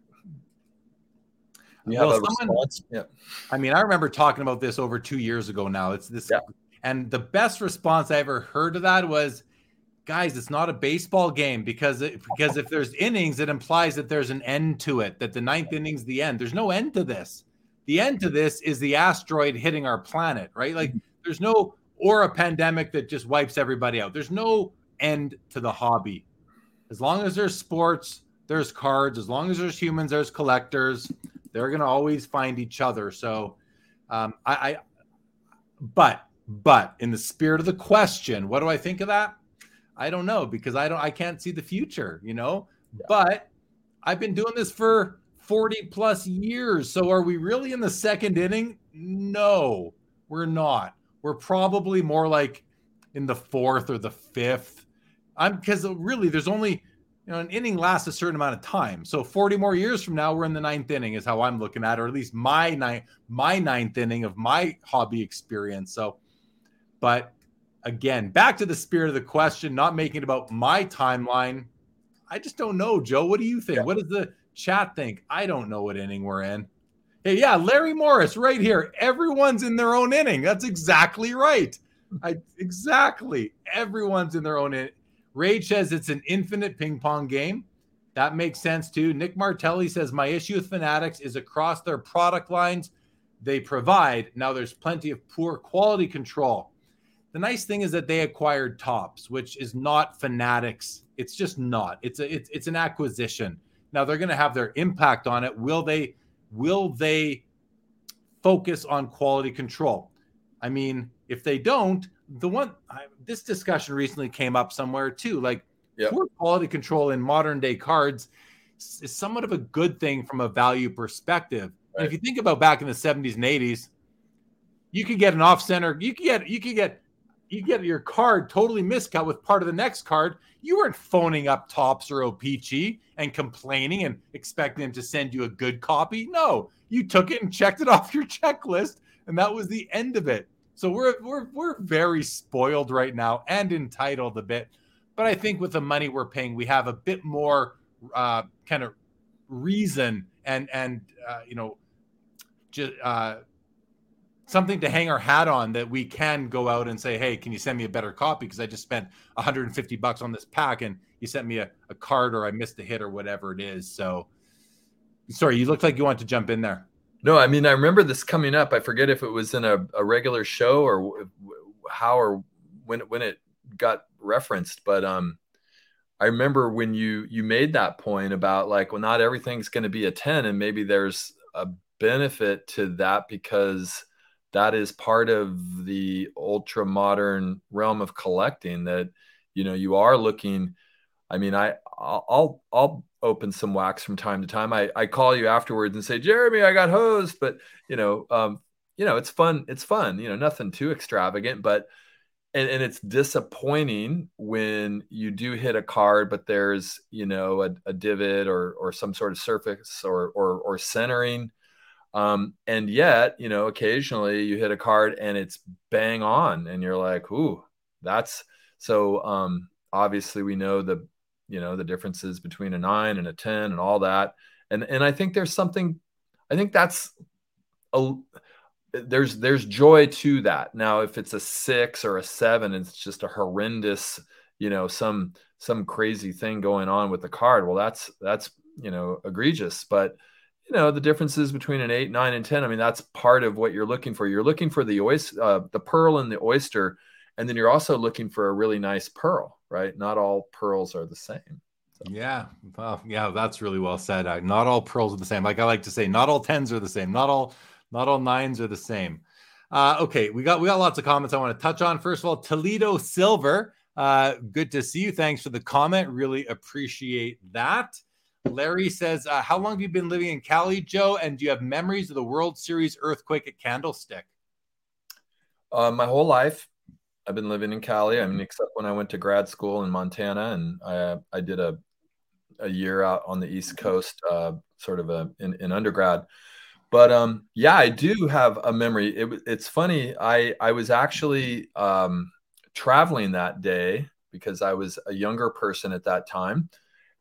have well, someone? Yeah. I mean, I remember talking about this over two years ago now. It's this yeah. and the best response I ever heard to that was guys, it's not a baseball game because it, because if there's innings, it implies that there's an end to it, that the ninth inning's the end. There's no end to this. The end to this is the asteroid hitting our planet, right? Like mm-hmm. there's no or a pandemic that just wipes everybody out. There's no end to the hobby. As long as there's sports, there's cards. As long as there's humans, there's collectors. They're gonna always find each other. So, um, I, I, but but in the spirit of the question, what do I think of that? I don't know because I don't I can't see the future, you know. Yeah. But I've been doing this for 40 plus years. So are we really in the second inning? No, we're not. We're probably more like in the fourth or the fifth. I'm because really there's only you know an inning lasts a certain amount of time. So 40 more years from now, we're in the ninth inning, is how I'm looking at, it, or at least my ninth my ninth inning of my hobby experience. So, but again, back to the spirit of the question, not making it about my timeline. I just don't know, Joe. What do you think? Yeah. What does the chat think? I don't know what inning we're in. Hey, yeah, Larry Morris right here. Everyone's in their own inning. That's exactly right. I exactly. Everyone's in their own. In- Rage says it's an infinite ping pong game. That makes sense too. Nick Martelli says my issue with Fanatics is across their product lines they provide. Now there's plenty of poor quality control. The nice thing is that they acquired Topps, which is not Fanatics. It's just not. It's a it's, it's an acquisition. Now they're going to have their impact on it. Will they will they focus on quality control? I mean, if they don't, the one I, this discussion recently came up somewhere too. Like yep. poor quality control in modern day cards is somewhat of a good thing from a value perspective. Right. If you think about back in the 70s and 80s, you could get an off center, you could get you could get you get your card totally miscut with part of the next card. You weren't phoning up Topps or O-Pee-Chee and complaining and expecting them to send you a good copy. No, you took it and checked it off your checklist, and that was the end of it. So we're we're we're very spoiled right now and entitled a bit. But I think with the money we're paying, we have a bit more uh, kind of reason and and uh, you know just uh, something to hang our hat on that we can go out and say, hey, can you send me a better copy? Because I just spent 150 bucks on this pack and you sent me a, a card or I missed a hit or whatever it is. So sorry, you looked like you wanted to jump in there. No, I mean, I remember this coming up. I forget if it was in a, a regular show or how or when when it got referenced, but um, I remember when you you made that point about like, well, not everything's going to be a ten, and maybe there's a benefit to that because that is part of the ultra modern realm of collecting that you know you are looking i mean i i'll i'll open some wax from time to time. I, I call you afterwards and say, Jeremy, I got hosed, but you know, um, you know, it's fun. It's fun, you know, nothing too extravagant, but, and, and it's disappointing when you do hit a card, but there's, you know, a, a divot or, or some sort of surface or, or, or centering. Um, and yet, you know, occasionally you hit a card and it's bang on and you're like, Ooh, that's so, um, obviously we know the you know the differences between a nine and a 10 and all that. And and i think there's something i think that's a there's there's joy to that. Now if it's a six or a seven it's just a horrendous you know some some crazy thing going on with the card. Well that's that's you know egregious. But you know the differences between an eight nine and ten i mean that's part of what you're looking for you're looking for the oyster uh, the pearl and the oyster and then you're also looking for a really nice pearl right? Not all pearls are the same. So. Yeah, well, yeah, that's really well said. Uh, not all pearls are the same. Like I like to say, not all tens are the same. Not all, not all nines are the same. Uh, okay, we got we got lots of comments I want to touch on. First of all, Toledo Silver, uh, good to see you. Thanks for the comment. Really appreciate that. Larry says, uh, "How long have you been living in Cali, Joe? And do you have memories of the World Series earthquake at Candlestick?" Uh, my whole life. I've been living in Cali. I mean, except when I went to grad school in Montana, and I I did a a year out on the East Coast, uh, sort of a in, in undergrad. But um, yeah, I do have a memory. It, it's funny. I I was actually um, traveling that day because I was a younger person at that time,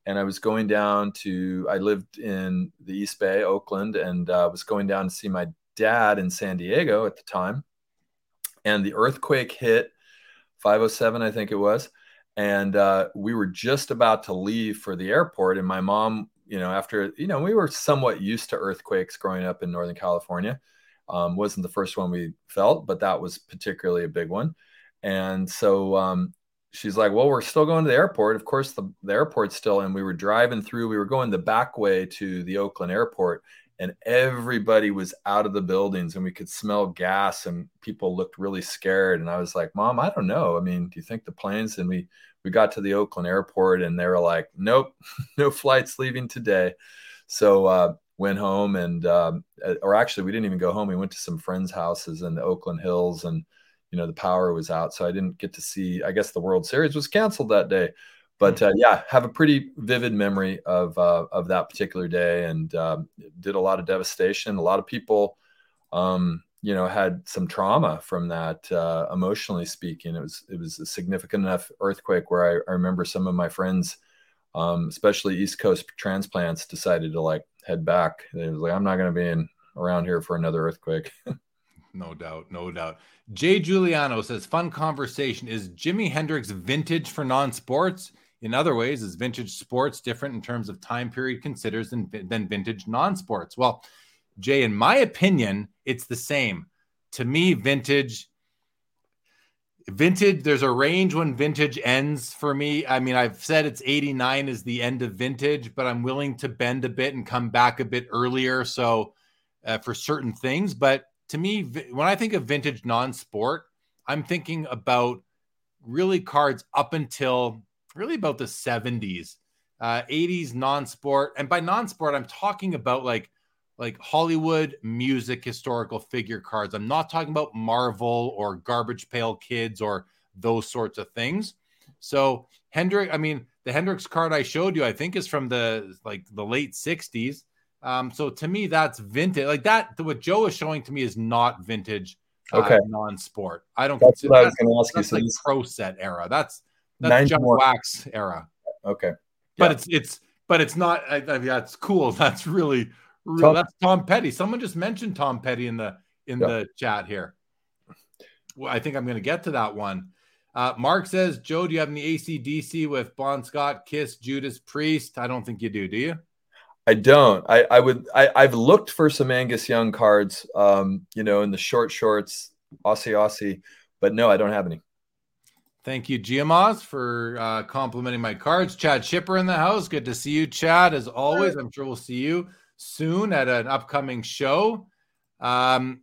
and I was going down to. I lived in the East Bay, Oakland, and uh, was going down to see my dad in San Diego at the time. And the earthquake hit 507, I think it was. And uh, we were just about to leave for the airport. And my mom, you know, after, you know, we were somewhat used to earthquakes growing up in Northern California. Um, wasn't the first one we felt, but that was particularly a big one. And so um, she's like, Well, we're still going to the airport. Of course, the, the airport's still, and we were driving through, we were going the back way to the Oakland airport and everybody was out of the buildings and we could smell gas and people looked really scared and i was like mom i don't know. I mean do you think the planes? And we we got to the oakland airport and they were like nope no flights leaving today. So uh, went home and um, uh, or actually we didn't even go home. We went to some friends houses in the oakland hills and you know the power was out so i didn't get to see i guess the world series was canceled that day but uh, yeah, have a pretty vivid memory of uh, of that particular day, and uh, did a lot of devastation. A lot of people, um, you know, had some trauma from that, uh, emotionally speaking. It was it was a significant enough earthquake where I, I remember some of my friends, um, especially East Coast transplants, decided to like head back. They was like, I'm not going to be in around here for another earthquake. No doubt, no doubt. Jay Giuliano says, "Fun conversation. Is Jimi Hendrix vintage for non-sports? In other ways, is vintage sports different in terms of time period considers than, than vintage non-sports?" Well, Jay, in my opinion, it's the same. To me, vintage vintage there's a range when vintage ends for me i mean i've said it's 89 is the end of vintage but i'm willing to bend a bit and come back a bit earlier so uh, for certain things but to me when i think of vintage non-sport i'm thinking about really cards up until really about the 70s uh, 80s non-sport and by non-sport i'm talking about like like Hollywood music historical figure cards. I'm not talking about Marvel or Garbage Pail Kids or those sorts of things. So Hendrix, I mean, the Hendrix card I showed you, I think is from the like the late 60s. Um, so to me, that's vintage. Like that, what Joe is showing to me is not vintage. Uh, okay. non-sport. I don't that's consider what I was going to ask you. So like pro set era. That's that's junk wax era. Okay. But it's it's but it's not. I, I, it's cool. That's really Tom, that's Tom Petty. Someone just mentioned Tom Petty in the in yeah. the chat here. Well, I think I'm going to get to that one. Uh, Mark says, Joe, do you have any ACDC with Bon Scott, Kiss, Judas Priest? I don't think you do. Do you? I don't. I, I would. I, I've looked for some Angus Young cards, um, you know, in the short shorts, Aussie Aussie, but no, I don't have any. Thank you, Giamaz, for uh, complimenting my cards. Chad Shipper in the house. Good to see you, Chad. As always, I'm sure we'll see you soon at an upcoming show. Um,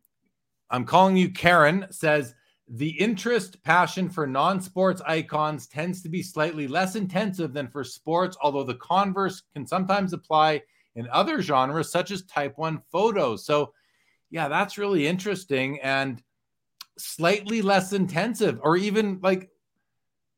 I'm calling you Karen says the interest passion for non-sports icons tends to be slightly less intensive than for sports, although the converse can sometimes apply in other genres such as type 1 photos. So yeah, that's really interesting and slightly less intensive or even like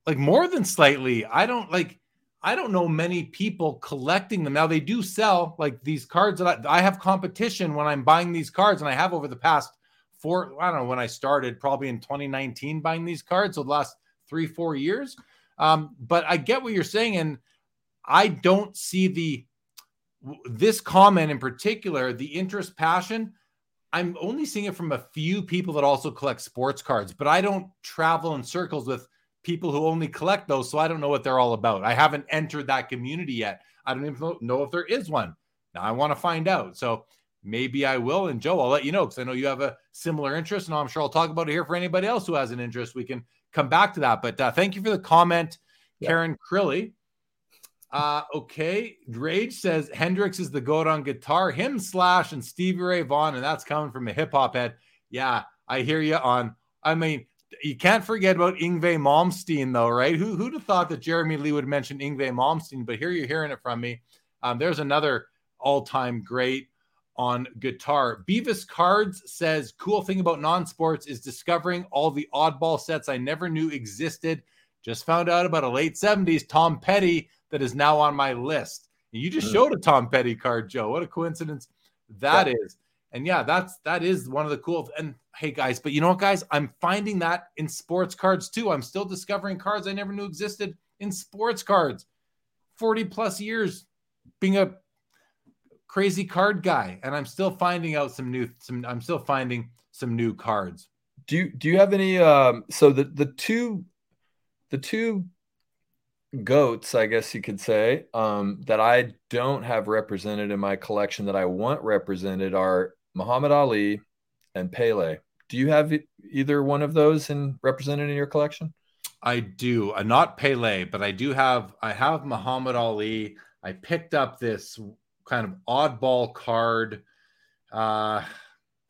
like more than slightly. I don't like I don't know many people collecting them. Now they do sell like these cards that I, I, have competition when I'm buying these cards, and I have over the past four, I don't know when I started, probably in 2019 buying these cards, so the last three, four years. Um, but I get what you're saying, and I don't see the this comment in particular, the interest passion. I'm only seeing it from a few people that also collect sports cards, but I don't travel in circles with people who only collect those. So I don't know what they're all about. I haven't entered that community yet. I don't even know if there is one. Now I want to find out. So maybe I will. And Joe, I'll let you know because I know you have a similar interest. And I'm sure I'll talk about it here for anybody else who has an interest. We can come back to that. But uh, thank you for the comment, yeah. Karen Crilly. Uh, okay. Rage says Hendrix is the goat on guitar, him slash and Stevie Ray Vaughan, and that's coming from a hip hop head. Yeah, I hear you on. I mean, you can't forget about Yngwie Malmsteen, though, right? Who who'd have thought that Jeremy Lee would mention Yngwie Malmsteen? But here you're hearing it from me. Um, there's another all-time great on guitar. Beavis Cards says, "Cool thing about non-sports is discovering all the oddball sets I never knew existed. Just found out about a late '70s Tom Petty that is now on my list." And you just mm. showed a Tom Petty card, Joe. What a coincidence that yeah. is! And yeah, that's that is one of the cool. And hey guys, but you know what, guys? I'm finding that in sports cards too. I'm still discovering cards I never knew existed in sports cards. 40 plus years being a crazy card guy, and I'm still finding out some new some I'm still finding some new cards. Do you do you have any um so the the two the two goats, I guess you could say, um, that I don't have represented in my collection that I want represented are Muhammad Ali and Pele. Do you have either one of those in represented in your collection? I do. Uh, not Pele, but I do have. I have Muhammad Ali. I picked up this kind of oddball card. Uh,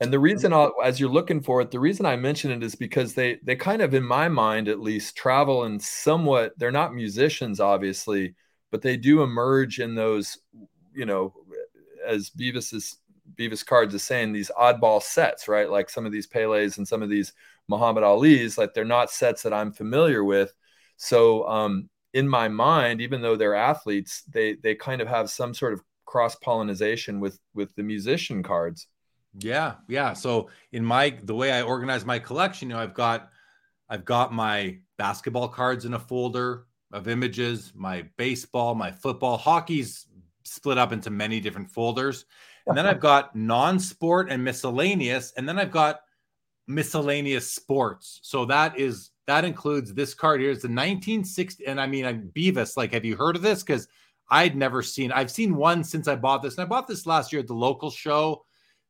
and the reason, I'll, as you're looking for it, the reason I mention it is because they they kind of, in my mind at least, travel and somewhat. They're not musicians, obviously, but they do emerge in those, you know, as Beavis is Beavis Cards is saying these oddball sets, right? Like some of these Pele's and some of these Muhammad Ali's, like they're not sets that I'm familiar with. So um, in my mind, even though they're athletes, they they kind of have some sort of cross pollination with with the musician cards. Yeah, yeah. So in my the way I organize my collection, you know, I've got I've got my basketball cards in a folder of images, my baseball, my football, hockey's split up into many different folders and then I've got non-sport and miscellaneous, and then I've got miscellaneous sports. So that is that includes this card here. It's the 1960, and I mean, I'm Beavis. Like, have you heard of this? Because I'd never seen. I've seen one since I bought this, and I bought this last year at the local show.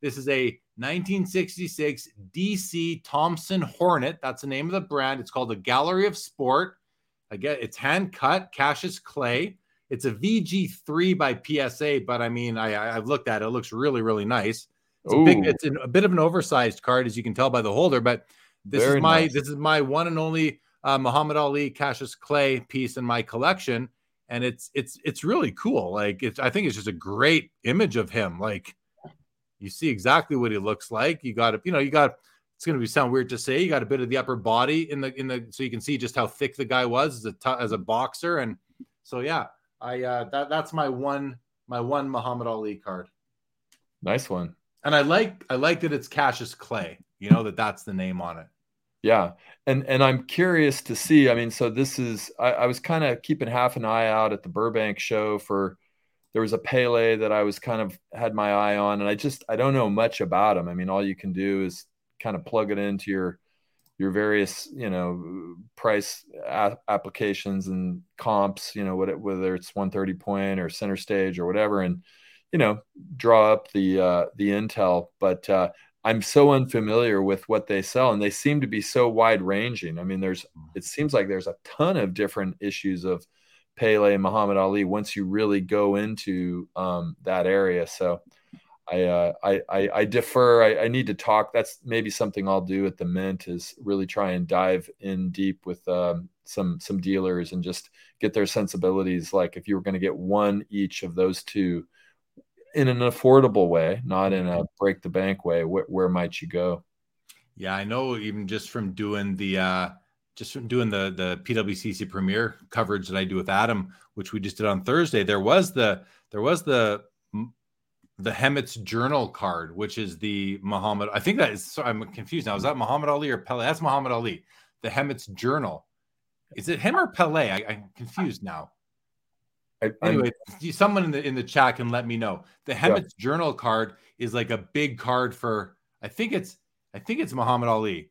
This is a 1966 DC Thomson Hornet. That's the name of the brand. It's called the Gallery of Sport. Again, it's hand cut, Cassius clay. It's a VG3 by PSA, but I mean, I, I've looked at it. It looks really, really nice. It's, a, big, it's a bit of an oversized card, as you can tell by the holder. But this Very is my nice. this is my one and only uh, Muhammad Ali Cassius Clay piece in my collection, and it's it's it's really cool. Like it's I think it's just a great image of him. Like you see exactly what he looks like. You got it. You know, you got. It's going to be sound weird to say. You got a bit of the upper body in the in the so you can see just how thick the guy was as a t- as a boxer, and so yeah, I uh, that that's my one my one Muhammad Ali card. Nice one. And I like I like that it's Cassius Clay. You know that that's the name on it. Yeah, and and I'm curious to see. I mean, so this is I, I was kind of keeping half an eye out at the Burbank show for. There was a Pele that I was kind of had my eye on, and I just I don't know much about him. I mean, all you can do is kind of plug it into your your various you know price a- applications and comps you know whether it's 130 point or center stage or whatever and you know draw up the uh, the intel. But uh, i'm so unfamiliar with what they sell and they seem to be so wide ranging i mean there's it seems like there's a ton of different issues of pele and muhammad ali once you really go into um, that area so I, uh, I, I, I defer. I, I, need to talk. That's maybe something I'll do at the Mint is really try and dive in deep with um, some some dealers and just get their sensibilities. Like if you were going to get one each of those two in an affordable way, not in a break the bank way, wh- where might you go? Yeah, I know. Even just from doing the uh, just from doing the the PWCC premiere coverage that I do with Adam, which we just did on Thursday, there was the there was the the Hemmets Journal card, which is the Muhammad. I think that is. So I'm confused now. Is that Muhammad Ali or Pele? That's Muhammad Ali. The Hemmets Journal. Is it him or Pele? I, am confused now. I, anyway, someone in the in the chat can let me know. The Hemmets yeah. Journal card is like a big card for. I think it's. I think it's Muhammad Ali,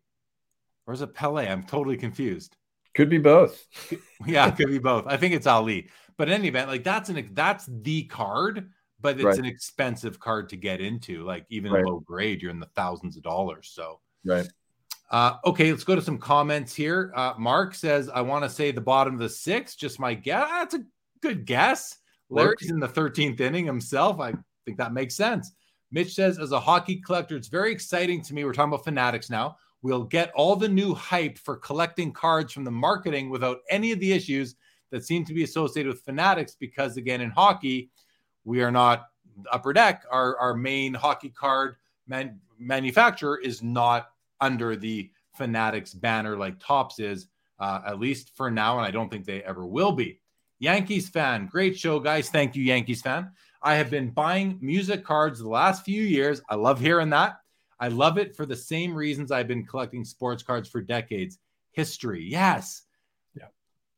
or is it Pele? I'm totally confused. Could be both. yeah, could be both. I think it's Ali. But in any event, like that's an that's the card but it's right. an expensive card to get into. Like even right. low grade, you're in the thousands of dollars. So right. Uh, okay, let's go to some comments here. Uh, Mark says, I want to say the bottom of the six, just my guess. That's a good guess. Larry's in the 13th inning himself. I think that makes sense. Mitch says, as a hockey collector, it's very exciting to me. We're talking about fanatics now. We'll get all the new hype for collecting cards from the marketing without any of the issues that seem to be associated with fanatics because, again, in hockey, we are not upper deck. Our, our main hockey card man, manufacturer is not under the fanatics banner like Topps is uh, at least for now and i don't think they ever will be. Yankees fan great show guys. Thank you yankees fan. I have been buying music cards the last few years. I love hearing that i love it for the same reasons i've been collecting sports cards for decades history. Yes.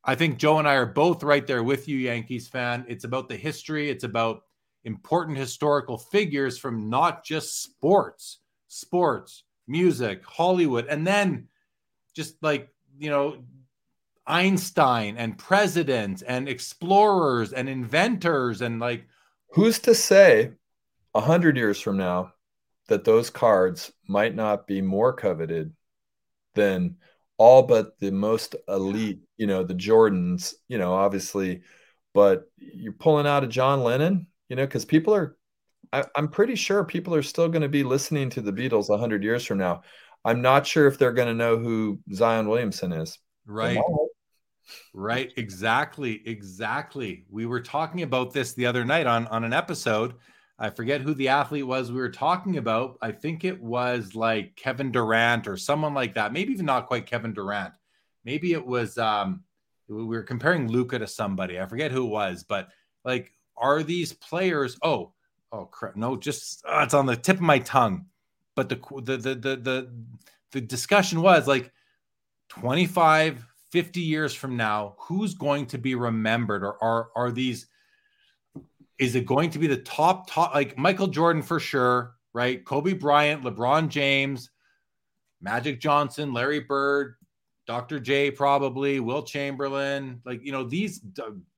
I think Joe and I are both right there with you, Yankees fan. It's about the history, it's about important historical figures from not just sports, sports, music, Hollywood, and then just like, you know, Einstein and presidents and explorers and inventors and like who's to say a hundred years from now that those cards might not be more coveted than all but the most elite, you know, the Jordans, you know, obviously, but you're pulling out a John Lennon, you know, because people are, I, am pretty sure people are still going to be listening to the Beatles 100 years from now. I'm not sure if they're going to know who Zion Williamson is. Right. Right. Exactly. Exactly. We were talking about this the other night on, on an episode I forget who the athlete was we were talking about. I think it was like Kevin Durant or someone like that. Maybe even not quite Kevin Durant. Maybe it was um we were comparing Luka to somebody. I forget who it was, but like are these players oh oh crap no just oh, it's on the tip of my tongue. But the the the the the, the discussion was like 25 50 years from now who's going to be remembered or are are these is it going to be the top top like Michael Jordan for sure, right? Kobe Bryant, LeBron James, Magic Johnson, Larry Bird, Dr. J, probably Wilt Chamberlain, like you know these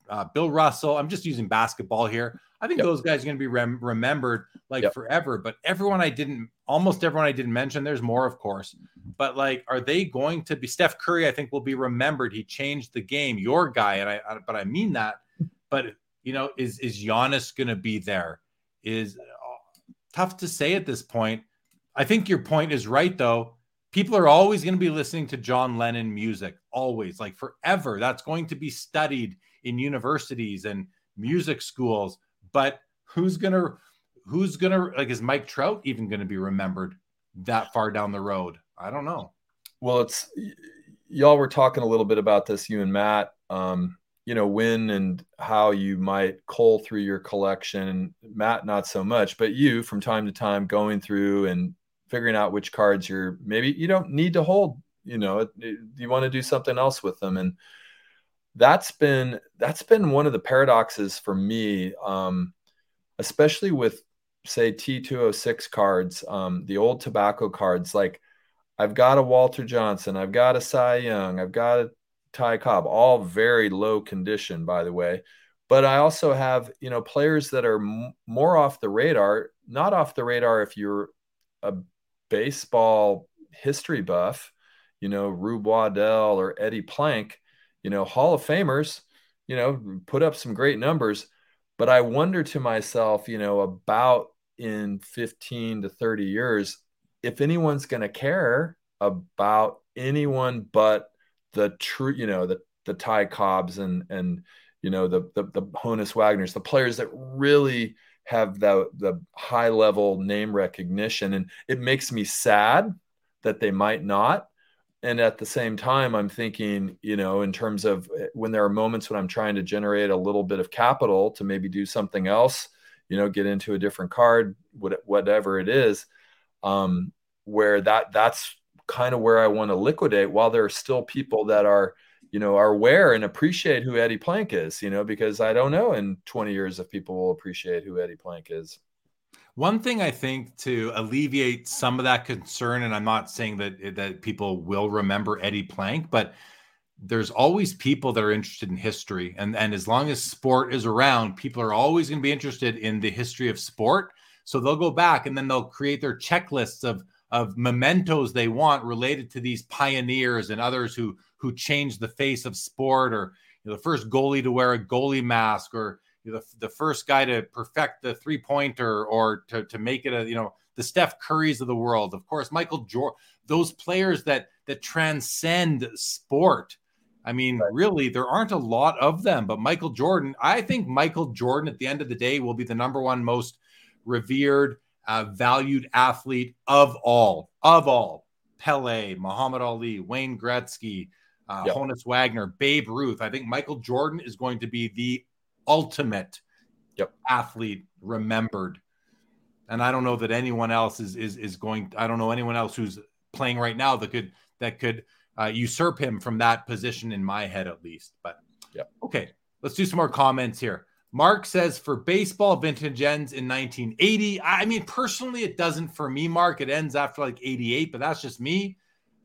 uh, Bill Russell. I'm just using basketball here. I think yep. those guys are going to be rem- remembered like yep. forever. But everyone I didn't, almost everyone I didn't mention, there's more, of course. But like, are they going to be Steph Curry? I think will be remembered. He changed the game. Your guy, and I, I but I mean that. But you know, is is Giannis going to be there? Is uh, tough to say at this point. I think your point is right, though. People are always going to be listening to John Lennon music, always, like forever. That's going to be studied in universities and music schools. But who's gonna who's gonna like is Mike Trout even gonna be remembered that far down the road? I don't know. Well, it's y'all were talking a little bit about this, you and Matt. Um, you know, when and how you might cull through your collection. Matt, not so much, but you from time to time going through and figuring out which cards you're maybe you don't need to hold. You know, you want to do something else with them, and that's been that's been one of the paradoxes for me, um, especially with say T206 cards, um, the old tobacco cards. Like I've got a Walter Johnson, I've got a Cy Young, I've got a Ty Cobb, all very low condition, by the way. But I also have you know players that are m- more off the radar, not off the radar if you're a baseball history buff, you know, Rube Waddell or Eddie Plank you know, Hall of Famers, you know, put up some great numbers. But I wonder to myself, you know, about in 15 to 30 years, if anyone's going to care about anyone but the true, you know, the the Ty Cobbs and and you know the the, the Honus Wagners, the players that really have the the high level name recognition, and it makes me sad that they might not. And at the same time i'm thinking you know in terms of eh, when there are moments when i'm trying to generate a little bit of capital to maybe do something else you know get into a different card whatever it is um, where that that's kind of where i want to liquidate while there are still people that are you know are aware and appreciate who eddie plank is you know because i don't know in 20 years if people will appreciate who eddie plank is one thing I think to alleviate some of that concern, and I'm not saying that that people will remember Eddie Plank, but there's always people that are interested in history, and and as long as sport is around, people are always going to be interested in the history of sport. So they'll go back and then they'll create their checklists of of mementos they want related to these pioneers and others who who changed the face of sport, or you know, the first goalie to wear a goalie mask, or the, the first guy to perfect the three pointer or to, to make it a, you know, the Steph Currys of the world. Of course, Michael Jordan, those players that, that transcend sport. I mean, right. really, there aren't a lot of them, but Michael Jordan, I think Michael Jordan at the end of the day will be the number one most revered, uh, valued athlete of all, of all. Pele, Muhammad Ali, Wayne Gretzky, uh, yep. Honus Wagner, Babe Ruth. I think Michael Jordan is going to be the ultimate yep. athlete remembered. And I don't know that anyone else is is is going. I don't know anyone else who's playing right now that could that could uh, usurp him from that position in my head at least. But yeah, okay. Let's do some more comments here. Mark says for baseball, vintage ends in 1980. I mean, personally, it doesn't for me, Mark. It ends after like 88, but that's just me.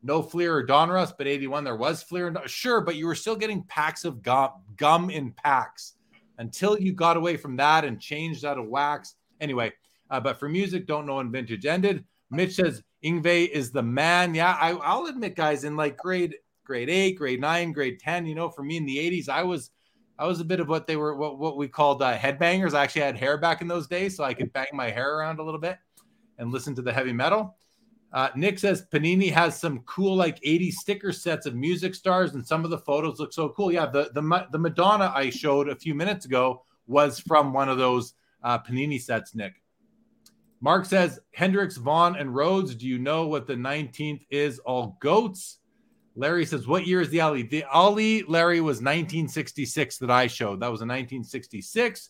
No Fleer or Donruss, but 81 there was Fleer. And, sure, but you were still getting packs of gum, gum in packs until you got away from that and changed out of wax. Anyway, uh, but for music, don't know when vintage ended. Mitch says Yngwie is the man. Yeah, I, I'll admit, guys, in like grade grade eight, grade nine, grade ten, you know, for me in the '80s, I was I was a bit of what they were what, what we called uh, headbangers. I actually had hair back in those days, so I could bang my hair around a little bit and listen to the heavy metal. Uh, Nick says Panini has some cool like 80 sticker sets of music stars, and some of the photos look so cool. Yeah, the the the Madonna I showed a few minutes ago was from one of those uh, Panini sets. Nick. Mark says Hendrix, Vaughn, and Rhoads. Do you know what the 19th is? All goats. Larry says, "What year is the Ali?" The Ali Larry was 1966 that I showed. That was a 1966.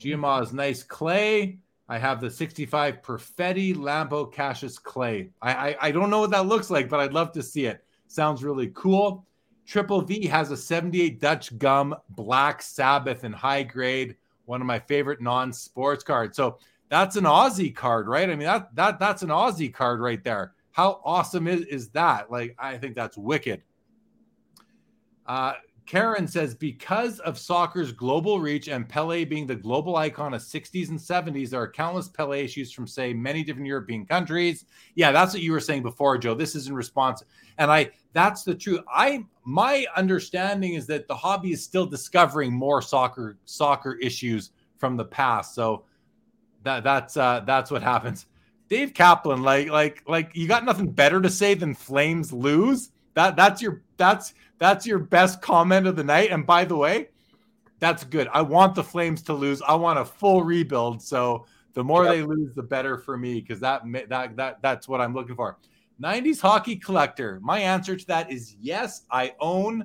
Giamma's nice clay. I have the 65 Perfetti Lambo Cassius Clay. I, I, I don't know what that looks like, but I'd love to see it. Sounds really cool. Triple V has a 78 Dutch Gum Black Sabbath in high grade, one of my favorite non-sports cards. So that's an Aussie card, right? I mean that that that's an Aussie card right there. How awesome is, is that? Like, I think that's wicked. Uh, Karen says because of soccer's global reach and Pele being the global icon of 60s and 70s, there are countless Pele issues from, say, many different European countries. Yeah, that's what you were saying before, Joe. This is in response, and I that's the truth. I my understanding is that the hobby is still discovering more soccer soccer issues from the past. So that that's uh, that's what happens. Dave Kaplan, like like like you got nothing better to say than Flames lose. That that's your that's that's your best comment of the night. And by the way, that's good. I want the Flames to lose. I want a full rebuild. So the more yep. they lose, the better for me because that that that that's what I'm looking for. 90s hockey collector. My answer to that is yes. I own.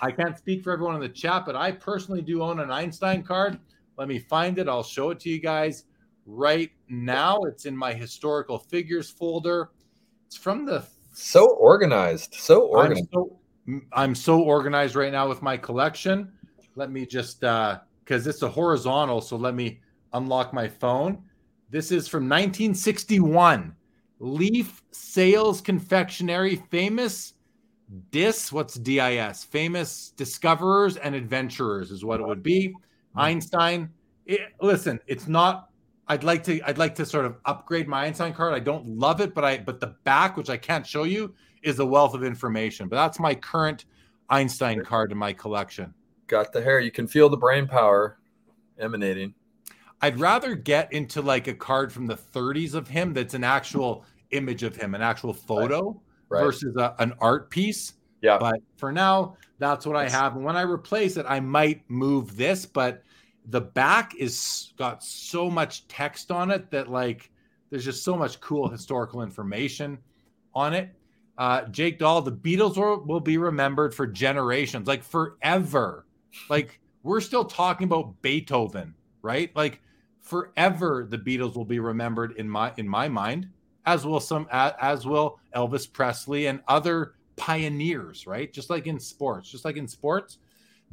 I can't speak for everyone in the chat, but I personally do own an Einstein card. Let me find it. I'll show it to you guys right now. It's in my historical figures folder. It's from the so organized, so organized. I'm so, I'm so organized right now with my collection. Let me just uh because it's a horizontal, so let me unlock my phone. This is from 1961. Leaf Sales Confectionery, famous DIS. What's DIS? Famous discoverers and adventurers is what it would be. Einstein. It, listen, it's not. I'd like to. I'd like to sort of upgrade my Einstein card. I don't love it, but I. But the back, which I can't show you, is a wealth of information. But that's my current Einstein card in my collection. Got the hair. You can feel the brain power emanating. I'd rather get into like a card from the 30s of him that's an actual image of him, an actual photo right. Right. versus a, an art piece. Yeah. But for now, that's what I have. And when I replace it, I might move this, but the back is got so much text on it that like there's just so much cool historical information on it uh, Jake Dahl, the Beatles will, will be remembered for generations, like forever. Like we're still talking about Beethoven, right? Like forever, the Beatles will be remembered in my in my mind, as will some as will Elvis Presley and other pioneers, right? Just like in sports, just like in sports,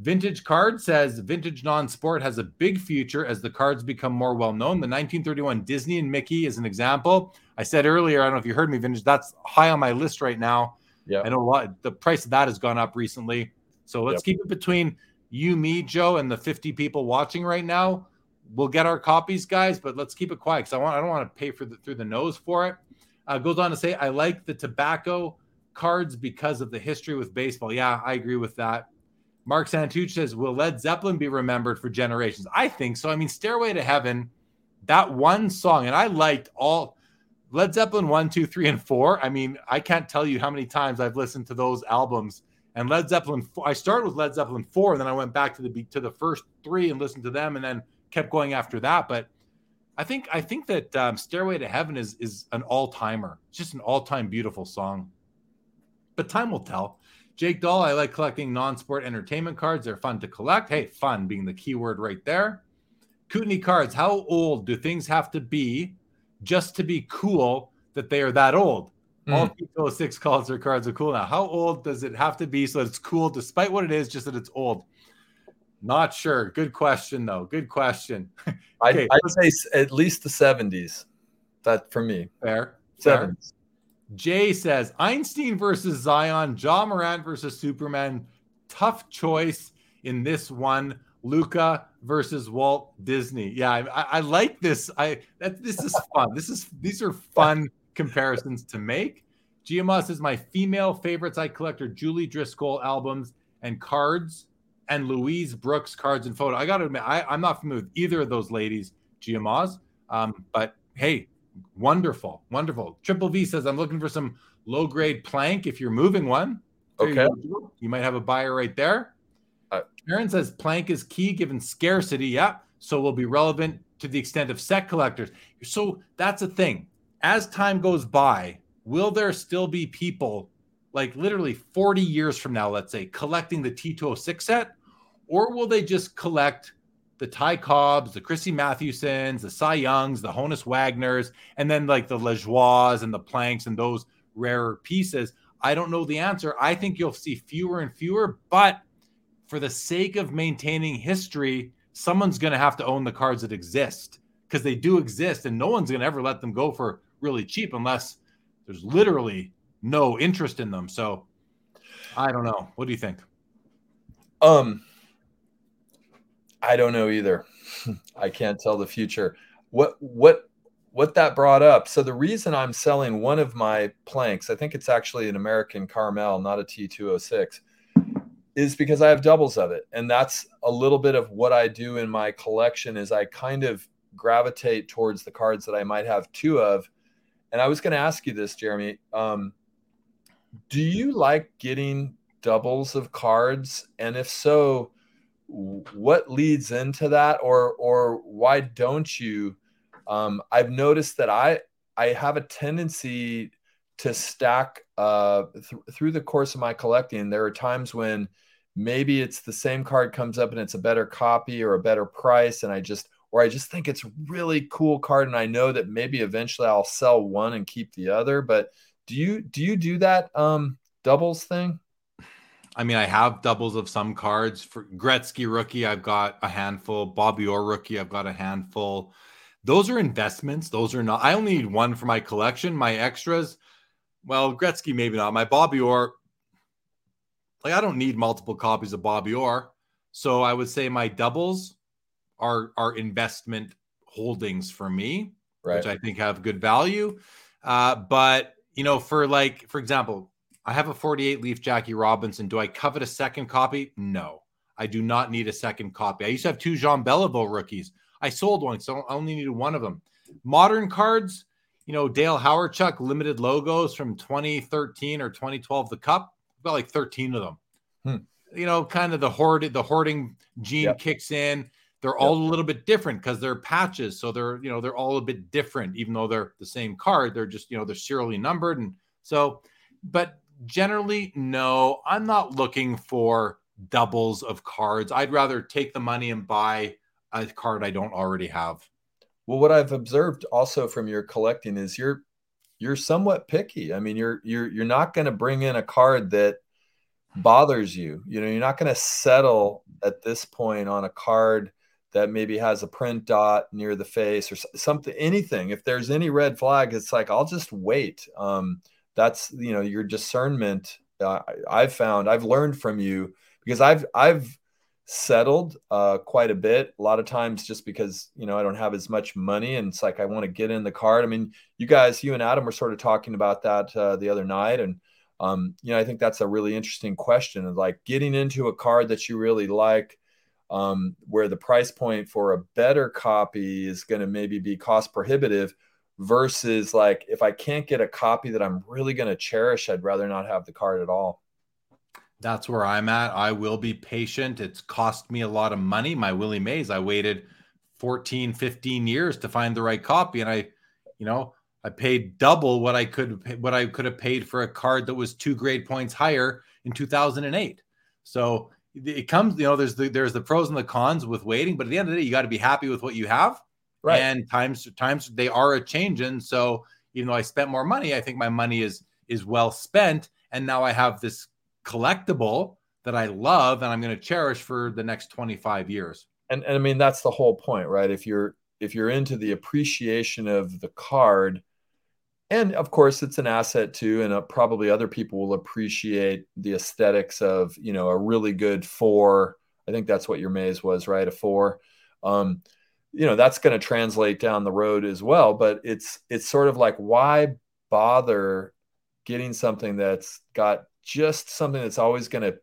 Vintage Card says vintage non sport has a big future as the cards become more well known. The 1931 Disney and Mickey is an example. I said earlier, I don't know if you heard me, vintage, that's high on my list right now. Yeah. I know a lot, the price of that has gone up recently. So let's yep. keep it between you, me, Joe, and the 50 people watching right now. We'll get our copies, guys, but let's keep it quiet because I want I don't want to pay for the through the nose for it. Uh, goes on to say, I like the tobacco cards because of the history with baseball. Yeah, I agree with that. Mark Santucci says, Will Led Zeppelin be remembered for generations? I think so. I mean, Stairway to Heaven, that one song, and I liked all Led Zeppelin one, two, three, and four. I mean, I can't tell you how many times I've listened to those albums. And Led Zeppelin, I started with Led Zeppelin four, and then I went back to the to the first three and listened to them, and then kept going after that. But I think I think that um, Stairway to Heaven is is an all timer. It's just an all time beautiful song. But time will tell. Jake Dahl, I like collecting non sport entertainment cards. They're fun to collect. Hey, fun being the key word right there. Kootenai cards, how old do things have to be just to be cool that they are that old? Mm. All people six calls or cards are cool now. How old does it have to be so that it's cool despite what it is, just that it's old? Not sure. Good question, though. Good question. okay. I, would say at least the 70s. That for me. Fair. 70s. Jay says Einstein versus Zion, Ja Morant versus Superman. Tough choice in this one. Luka versus Walt Disney. Yeah, I, I like this. I that this is fun. This is these are fun comparisons to make. Giamas is my female favorites. I collect are Julie Driscoll albums and cards, and Louise Brooks cards and photo. I got to admit, I, I'm not familiar with either of those ladies, Giamas. Um, but hey, Wonderful, wonderful. Triple V says, I'm looking for some low grade plank if you're moving one. okay. You, you, might have a buyer right there. Uh, Aaron says, plank is key given scarcity. Yeah. So will be relevant to the extent of set collectors. So that's a thing. As time goes by, will there still be people like literally 40 years from now, let's say, collecting the T206 set? Or will they just collect the Ty Cobbs, the Christy Mathewsons, the Cy Youngs, the Honus Wagners, and then like the Lajoies and the Planks and those rarer pieces. I don't know the answer. I think you'll see fewer and fewer, but for the sake of maintaining history, someone's going to have to own the cards that exist because they do exist and no one's going to ever let them go for really cheap unless there's literally no interest in them. So I don't know. What do you think? Um, I don't know either. I can't tell the future. What what what that brought up. So the reason I'm selling one of my planks, I think it's actually an American Caramel, not a T206, is because I have doubles of it. And that's a little bit of what I do in my collection is I kind of gravitate towards the cards that I might have two of. And I was going to ask you this, Jeremy. Um, do you like getting doubles of cards? And if so, what leads into that? Or or why don't you? Um, i've noticed that i i have a tendency to stack uh, th- through the course of my collecting there are times when maybe it's the same card comes up and it's a better copy or a better price and i just or i just think it's really cool card and i know that maybe eventually i'll sell one and keep the other but do you do you do that um doubles thing I mean, I have doubles of some cards for Gretzky rookie. I've got a handful. Bobby Orr rookie. I've got a handful. Those are investments. Those are not. I only need one for my collection. My extras, well, Gretzky maybe not. My Bobby Orr, like I don't need multiple copies of Bobby Orr. So I would say my doubles are are investment holdings for me, right. which I think have good value. Uh, but you know, for like, for example, I have a 48 leaf Jackie Robinson. Do I covet a second copy? No, I do not need a second copy. I used to have two Jean Beliveau rookies. I sold one, so I only needed one of them. Modern cards, you know, Dale Hawerchuk limited logos from 2013 or 2012, the cup. I've got like 13 of them. Hmm. You know, kind of the hoard, the hoarding gene yep. kicks in. They're yep. all a little bit different because they're patches. So they're, you know, they're all a bit different, even though they're the same card. They're just, you know, they're serially numbered. And so, but generally, no, I'm not looking for doubles of cards. I'd rather take the money and buy a card I don't already have. Well, what I've observed also from your collecting is you're you're somewhat picky. I mean, you're you're you're not going to bring in a card that bothers you. You know, you're not going to settle at this point on a card that maybe has a print dot near the face or something anything. If there's any red flag, it's like I'll just wait. Um, that's you know your discernment uh, i've found i've learned from you because i've i've settled uh, quite a bit a lot of times just because you know i don't have as much money and it's like i want to get in the card. I mean you guys you and adam were sort of talking about that uh, the other night and um, you know i think that's a really interesting question of like getting into a card that you really like um, where the price point for a better copy is going to maybe be cost prohibitive versus like if I can't get a copy that I'm really going to cherish, I'd rather not have the card at all. That's where I'm at. I will be patient. It's cost me a lot of money. My Willie Mays, I waited 14, 15 years to find the right copy. And I, you know, I paid double what I could what I could have paid for a card that was two grade points higher in 2008. So it comes, you know, there's the there's the pros and the cons with waiting, but at the end of the day, you got to be happy with what you have Right. And times times they are a changing. So even though I spent more money, I think my money is is well spent. And now I have this collectible that I love and I'm going to cherish for the next 25 years. And, and I mean that's the whole point, right? If you're if you're into the appreciation of the card, and of course it's an asset too, and uh, probably other people will appreciate the aesthetics of you know a really good four. I think that's what your Mays was, right? A four. Um, you know that's going to translate down the road as well but it's it's sort of like why bother getting something that's got just something that's always going to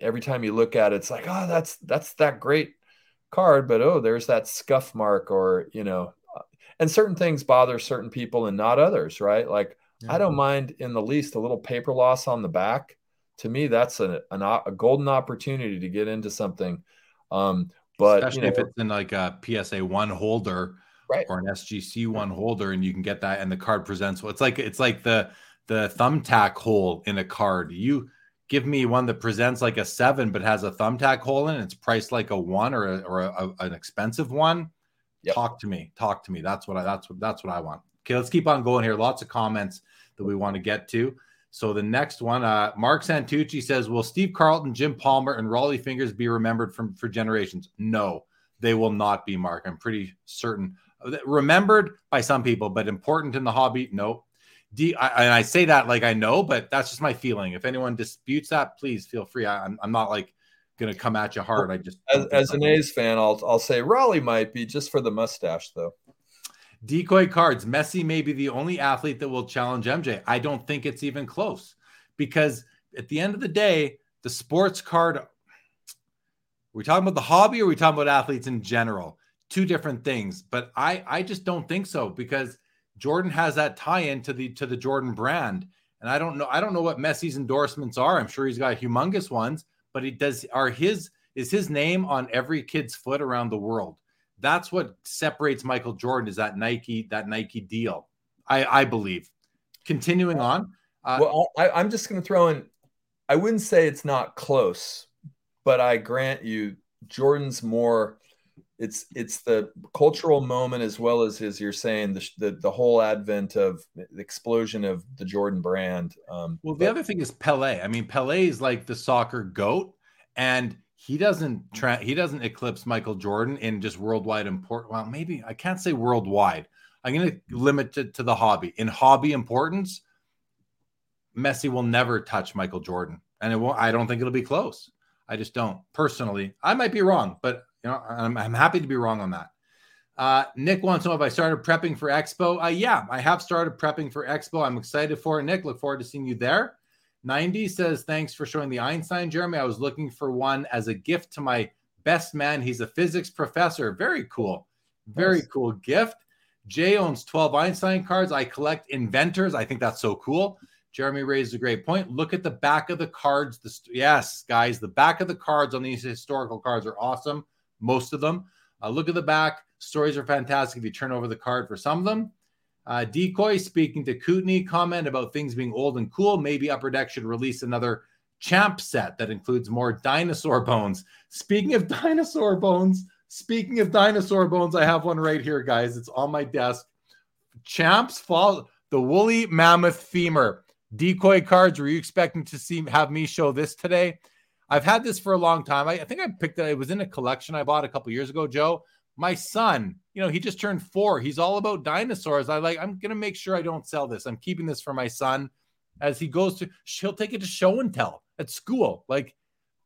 every time you look at it it's like oh that's that's that great card but oh there's that scuff mark or you know and certain things bother certain people and not others right like yeah. i don't mind in the least a little paper loss on the back to me that's a, an, a golden opportunity to get into something um, but especially you know, if it's in like a PSA one holder right. or an SGC one holder, and you can get that, and the card presents. Well, it's like it's like the the thumbtack hole in a card. You give me one that presents like a seven but has a thumbtack hole in it. It's priced like a one or a, or a, an expensive one. Yep. Talk to me. Talk to me. That's what I. That's what. That's what I want. Okay, let's keep on going here. Lots of comments that we want to get to. So the next one, uh, Mark Santucci says, "Will Steve Carlton, Jim Palmer, and Rollie Fingers be remembered from for generations?" No, they will not be. Mark, I'm pretty certain. Remembered by some people, but important in the hobby, no. D, I, and I say that like I know, but that's just my feeling. If anyone disputes that, please feel free. I, am I'm not like going to come at you hard. I just as, as an A's fan, I'll I'll say Raleigh might be just for the mustache though. Decoy cards. Messi may be the only athlete that will challenge MJ. I don't think it's even close because at the end of the day, the sports card. We're talking about the hobby, or we talking about athletes in general? Two different things. But I I just don't think so because Jordan has that tie-in to the to the Jordan brand. And I don't know, I don't know what Messi's endorsements are. I'm sure he's got humongous ones, but he does are his is his name on every kid's foot around the world. That's what separates Michael Jordan is that Nike, that Nike deal. I, I believe. Continuing on. Uh, well, I, I'm just going to throw in. I wouldn't say it's not close, but I grant you, Jordan's more it's it's the cultural moment as well as as you're saying the the, the whole advent of the explosion of the Jordan brand. Um, well, the but, other thing is Pele. I mean, Pele is like the soccer goat, and he doesn't tra- he doesn't eclipse Michael Jordan in just worldwide import. Well, maybe I can't say worldwide. I'm going to limit it to the hobby. In hobby importance, Messi will never touch Michael Jordan, and it won't. I don't think it'll be close. I just don't personally. I might be wrong, but you know, I'm, I'm happy to be wrong on that. Uh, Nick wants to know if I started prepping for Expo. Uh, yeah, I have started prepping for Expo. I'm excited for it. Nick, look forward to seeing you there. 90 says, thanks for showing the Einstein, Jeremy. I was looking for one as a gift to my best man. He's a physics professor. Very cool. Very nice. cool gift. Jay owns 12 Einstein cards. I collect inventors. I think that's so cool. Jeremy raised a great point. Look at the back of the cards. The, yes, guys, the back of the cards on these historical cards are awesome most of them. Uh, look at the back. Stories are fantastic if you turn over the card for some of them. Uh, Decoy speaking to Kootenay comment about things being old and cool. Maybe Upper Deck should release another champ set that includes more dinosaur bones. Speaking of dinosaur bones, speaking of dinosaur bones, I have one right here, guys. It's on my desk. Champs fall the woolly mammoth femur. Decoy cards. Were you expecting to see have me show this today? I've had this for a long time. I, I think I picked it. It was in a collection I bought a couple years ago, Joe. My son, you know, he just turned four. He's all about dinosaurs. I like, I'm gonna make sure I don't sell this. I'm keeping this for my son as he goes to he'll take it to show and tell at school. Like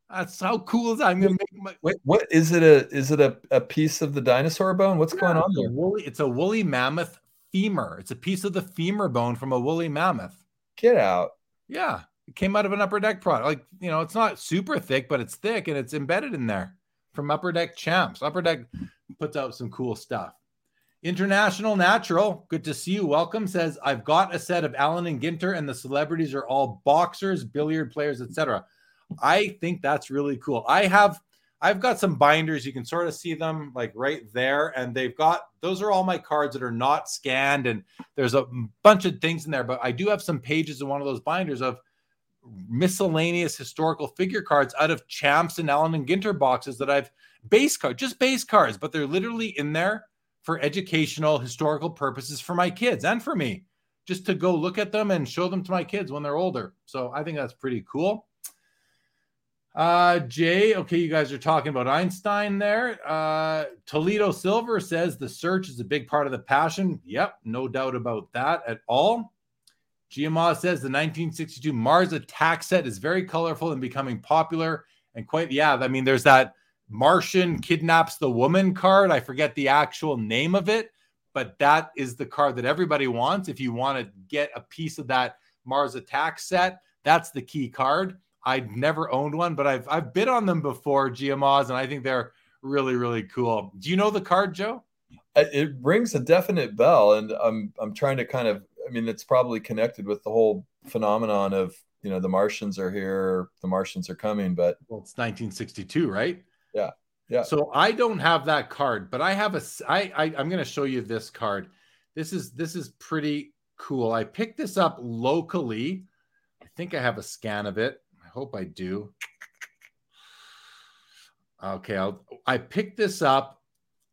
that's how cool is that? I'm gonna make my Wait, what is it a is it a, a piece of the dinosaur bone? What's yeah, going on there? Woolly, it's a woolly mammoth femur. It's a piece of the femur bone from a woolly mammoth. Get out. Yeah. It came out of an upper deck product. Like, you know, it's not super thick, but it's thick and it's embedded in there from Upper Deck Champs. Upper Deck puts out some cool stuff. International Natural, good to see you. Welcome. Says, I've got a set of Allen and Ginter, and the celebrities are all boxers, billiard players, etc. I think that's really cool. I have I've got some binders. You can sort of see them like right there. And they've got those are all my cards that are not scanned. And there's a bunch of things in there, but I do have some pages in one of those binders of miscellaneous historical figure cards out of champs and Allen and Ginter boxes that I've base card, just base cards, but they're literally in there for educational historical purposes for my kids and for me, just to go look at them and show them to my kids when they're older. So I think that's pretty cool. Uh, Jay, okay, you guys are talking about Einstein there. Uh, Toledo Silver says the search is a big part of the passion. Yep, no doubt about that at all. Giamma says the 1962 Mars attack set is very colorful and becoming popular and quite, yeah. I mean, there's that Martian kidnaps the woman card. I forget the actual name of it, but that is the card that everybody wants. If you want to get a piece of that Mars attack set, that's the key card. I've never owned one, but I've I've bid on them before, Giamaz, and I think they're really really cool. Do you know the card, Joe? Uh, it rings a definite bell, and I'm I'm trying to kind of I mean, it's probably connected with the whole phenomenon of you know the Martians are here, the Martians are coming. But well, it's 1962, right? Yeah, yeah. So I don't have that card, but I have a. I, I I'm going to show you this card. This is this is pretty cool. I picked this up locally. I think I have a scan of it. I hope I do. Okay, I'll, I picked this up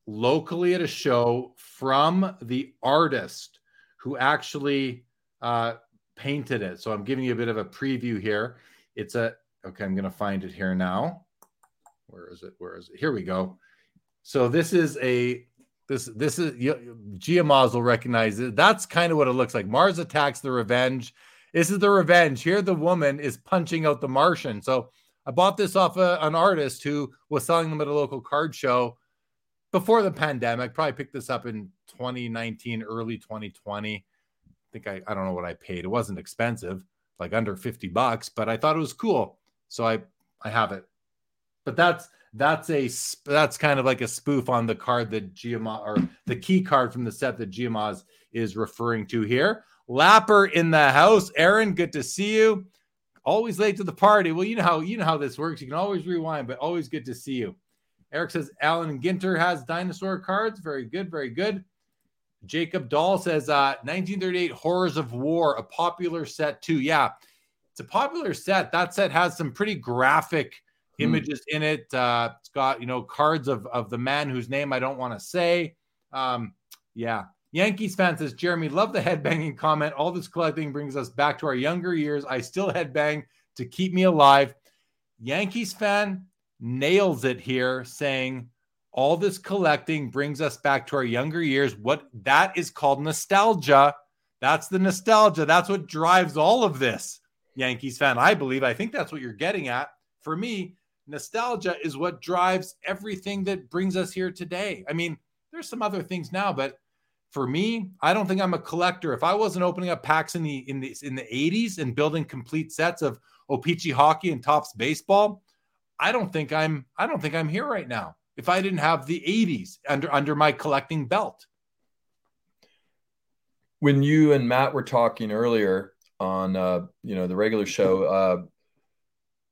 locally at a show from the artist who actually uh, painted it. So I'm giving you a bit of a preview here. It's a, okay, I'm going to find it here now. Where is it? Where is it? Here we go. So this is a, This this is Giamaz will recognize it. That's kind of what it looks like. Mars attacks the revenge. This is the revenge. Here, the woman is punching out the Martian. So I bought this off a, an artist who was selling them at a local card show before the pandemic. Probably picked this up in 2019, early 2020. I think I, I don't know what I paid. It wasn't expensive, like under 50 bucks, but I thought it was cool. So I I have it. But that's that's a that's kind of like a spoof on the card that Giamaz or the key card from the set that Giamaz is referring to here. Lapper in the house. Aaron, good to see you. Always late to the party. Well, you know how you know how this works. You can always rewind, but always good to see you. Eric says Alan Ginter has dinosaur cards. Very good, very good. Jacob Dahl says uh, 1938 Horrors of War, a popular set too. Yeah, it's a popular set. That set has some pretty graphic Hmm. images in it. Uh, it's got you know cards of of the man whose name I don't want to say. Um, yeah, Yankees fan says Jeremy, love the headbanging comment. All this collecting brings us back to our younger years. I still headbang to keep me alive. Yankees fan nails it here, saying all this collecting brings us back to our younger years. What that is called nostalgia. That's the nostalgia. That's what drives all of this. Yankees fan, I believe. I think that's what you're getting at. For me, nostalgia is what drives everything that brings us here today. I mean, there's some other things now, but for me, I don't think I'm a collector. If I wasn't opening up packs in the in the in the 80s and building complete sets of O-Pee-Chee hockey and Topps baseball, I don't think I'm I don't think I'm here right now. If I didn't have the 80s under under my collecting belt. When you and Matt were talking earlier on uh, you know the regular show, uh,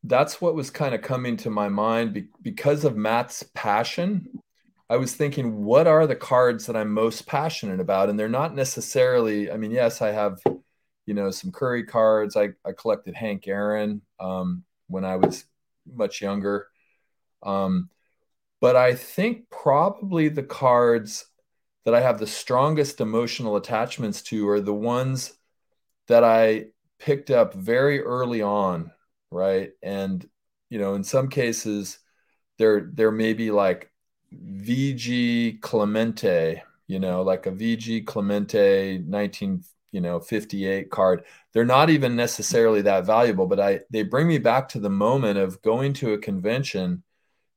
that's what was kind of coming to my mind be- because of Matt's passion. I was thinking, what are the cards that I'm most passionate about? And they're not necessarily, I mean, yes, I have, you know, some Curry cards. I, I collected Hank Aaron um, when I was much younger. Um, but I think probably the cards that I have the strongest emotional attachments to are the ones that I picked up very early on right? And you know, in some cases, there there may be like VG Clemente, you know, like a VG Clemente 19 you know 58 card they're not even necessarily that valuable but i they bring me back to the moment of going to a convention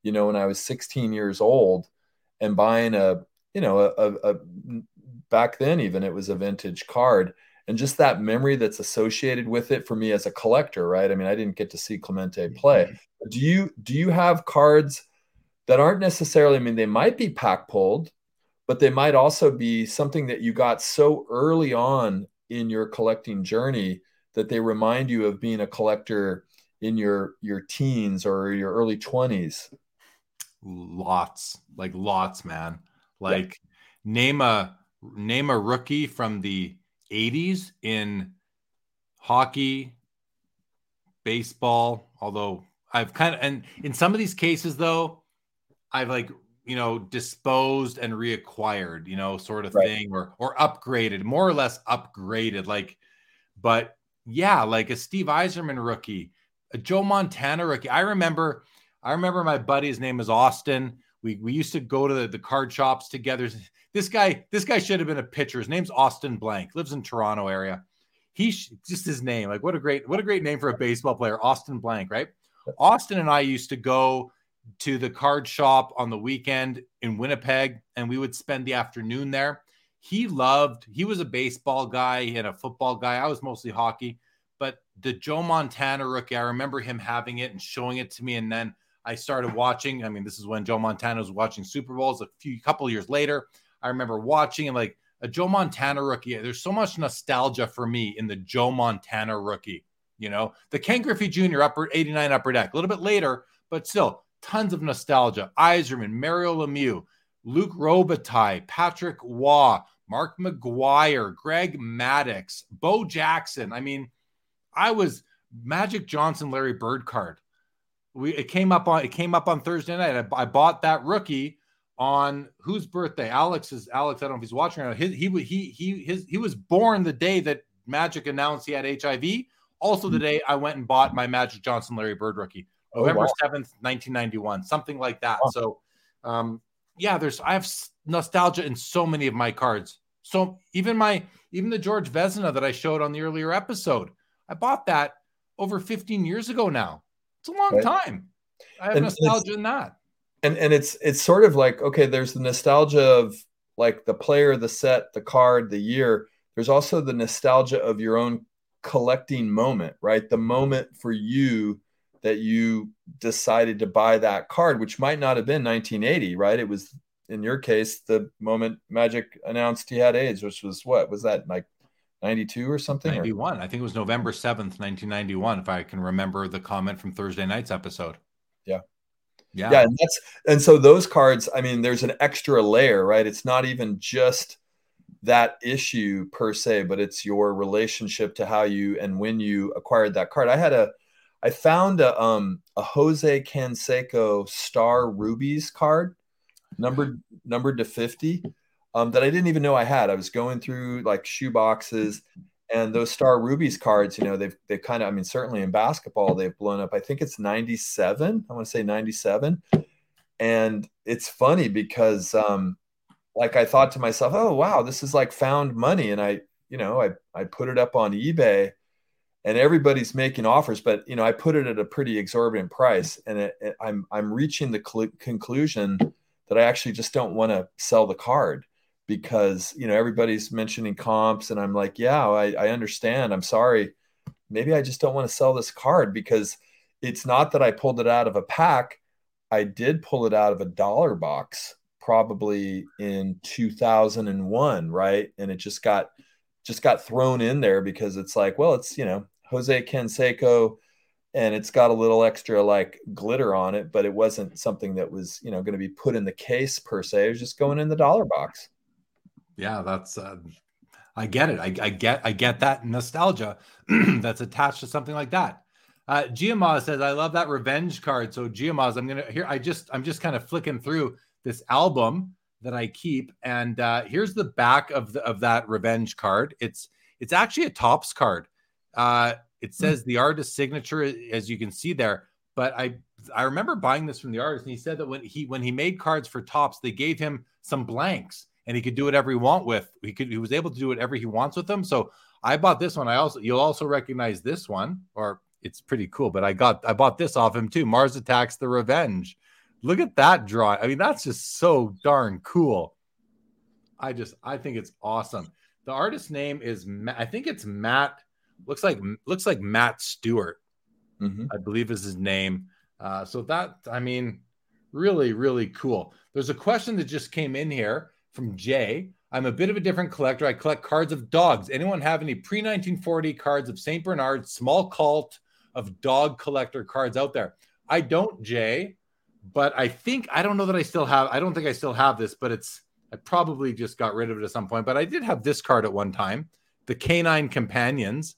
you know when i was 16 years old and buying a you know a, a, a back then even it was a vintage card and just that memory that's associated with it for me as a collector right i mean i didn't get to see clemente play mm-hmm. do you do you have cards that aren't necessarily i mean they might be pack pulled but they might also be something that you got so early on in your collecting journey that they remind you of being a collector in your your teens or your early 20s lots like lots man like yeah. name a name a rookie from the 80s in hockey, baseball, although I've kind of, and in some of these cases, though, I've like, you know, disposed and reacquired, you know, sort of right. thing, or or upgraded, more or less upgraded. Like, but yeah, like a Steve Yzerman rookie, a Joe Montana rookie. I remember, I remember my buddy's name is Austin. We we used to go to the, the card shops together. This guy, this guy should have been a pitcher. His name's Austin Blank, lives in Toronto area. He sh- just his name, like what a great, what a great name for a baseball player, Austin Blank, right? Austin and I used to go to the card shop on the weekend in Winnipeg, and we would spend the afternoon there. He loved, he was a baseball guy and a football guy. I was mostly hockey, but the Joe Montana rookie, I remember him having it and showing it to me. And then I started watching. I mean, this is when Joe Montana was watching Super Bowls a few couple years later. I remember watching and like a Joe Montana rookie. There's so much nostalgia for me in the Joe Montana rookie. You know, the Ken Griffey Jr. upper 89 upper deck, a little bit later, but still tons of nostalgia. Yzerman, Mario Lemieux, Luc Robitaille, Patrick Roy, Mark McGwire, Greg Maddux, Bo Jackson. I mean, I was Magic Johnson, Larry Bird card. We it came up on it came up on Thursday night. I, I bought that rookie on whose birthday? Alex is Alex. I don't know if he's watching. Or his, he he he his he was born the day that Magic announced he had HIV. Also, the mm-hmm. day I went and bought my Magic Johnson Larry Bird rookie, November seventh, nineteen ninety one, something like that. So, um, yeah, there's I have nostalgia in so many of my cards. So even my even the Georges Vezina that I showed on the earlier episode, I bought that over 15 years ago now. It's a long right. time. I have and nostalgia in that. And and it's it's sort of like okay, there's the nostalgia of like the player, the set, the card, the year. There's also the nostalgia of your own collecting moment, right? The moment for you that you decided to buy that card, which might not have been 1980, right? It was in your case the moment Magic announced he had AIDS, which was what was that like 92 or something? 91. Or? I think it was November 7th, 1991, if I can remember the comment from Thursday night's episode. Yeah. Yeah. Yeah. And that's and so those cards, I mean, there's an extra layer, right? It's not even just that issue per se, but it's your relationship to how you and when you acquired that card. I had a I found a um a Jose Canseco Star Rubies card, numbered numbered to 50, um, that I didn't even know I had. I was going through like shoe boxes and those Star Rubies cards, you know, they've they kind of, I mean, certainly in basketball, they've blown up. I think it's 97. I want to say 97. And it's funny because um, like I thought to myself, oh wow, this is like found money. And I, you know, I I put it up on eBay and everybody's making offers, but you know, I put it at a pretty exorbitant price, and it, it, I'm I'm reaching the cl- conclusion that I actually just don't want to sell the card because you know everybody's mentioning comps, and I'm like, yeah, I, I understand. I'm sorry, maybe I just don't want to sell this card because it's not that I pulled it out of a pack. I did pull it out of a dollar box probably in 2001, right? And it just got just got thrown in there because it's like, well, it's you know Jose Canseco, and it's got a little extra like glitter on it, but it wasn't something that was you know going to be put in the case per se. It was just going in the dollar box. Yeah, that's. Uh, I get it. I, I get. I get that nostalgia that's attached to something like that. Uh, Giamaz says, "I love that revenge card." So Giamaz, I'm gonna here. I just I'm just kind of flicking through this album that I keep, and uh, here's the back of the, of that revenge card. It's it's actually a Topps card. Uh, it hmm. says the artist signature, as you can see there. But I I remember buying this from the artist, and he said that when he when he made cards for Topps, they gave him some blanks, and he could do whatever he want with. He could he was able to do whatever he wants with them. So I bought this one. I also you'll also recognize this one, or it's pretty cool. But I got I bought this off him too. Mars Attacks the Revenge. Look at that drawing. I mean, that's just so darn cool. I just I think it's awesome. The artist's name is I think it's Matt. Looks like looks like Matt Stewart. Mm-hmm. I believe is his name. Uh, so that I mean, really really cool. There's a question that just came in here from Jay. I'm a bit of a different collector. I collect cards of dogs. Anyone have any pre 1940 cards of St. Bernard, small cult of dog collector cards out there? I don't, Jay but I think I don't know that I still have. I don't think I still have this, but it's I probably just got rid of it at some point. But I did have this card at one time, the Canine Companions.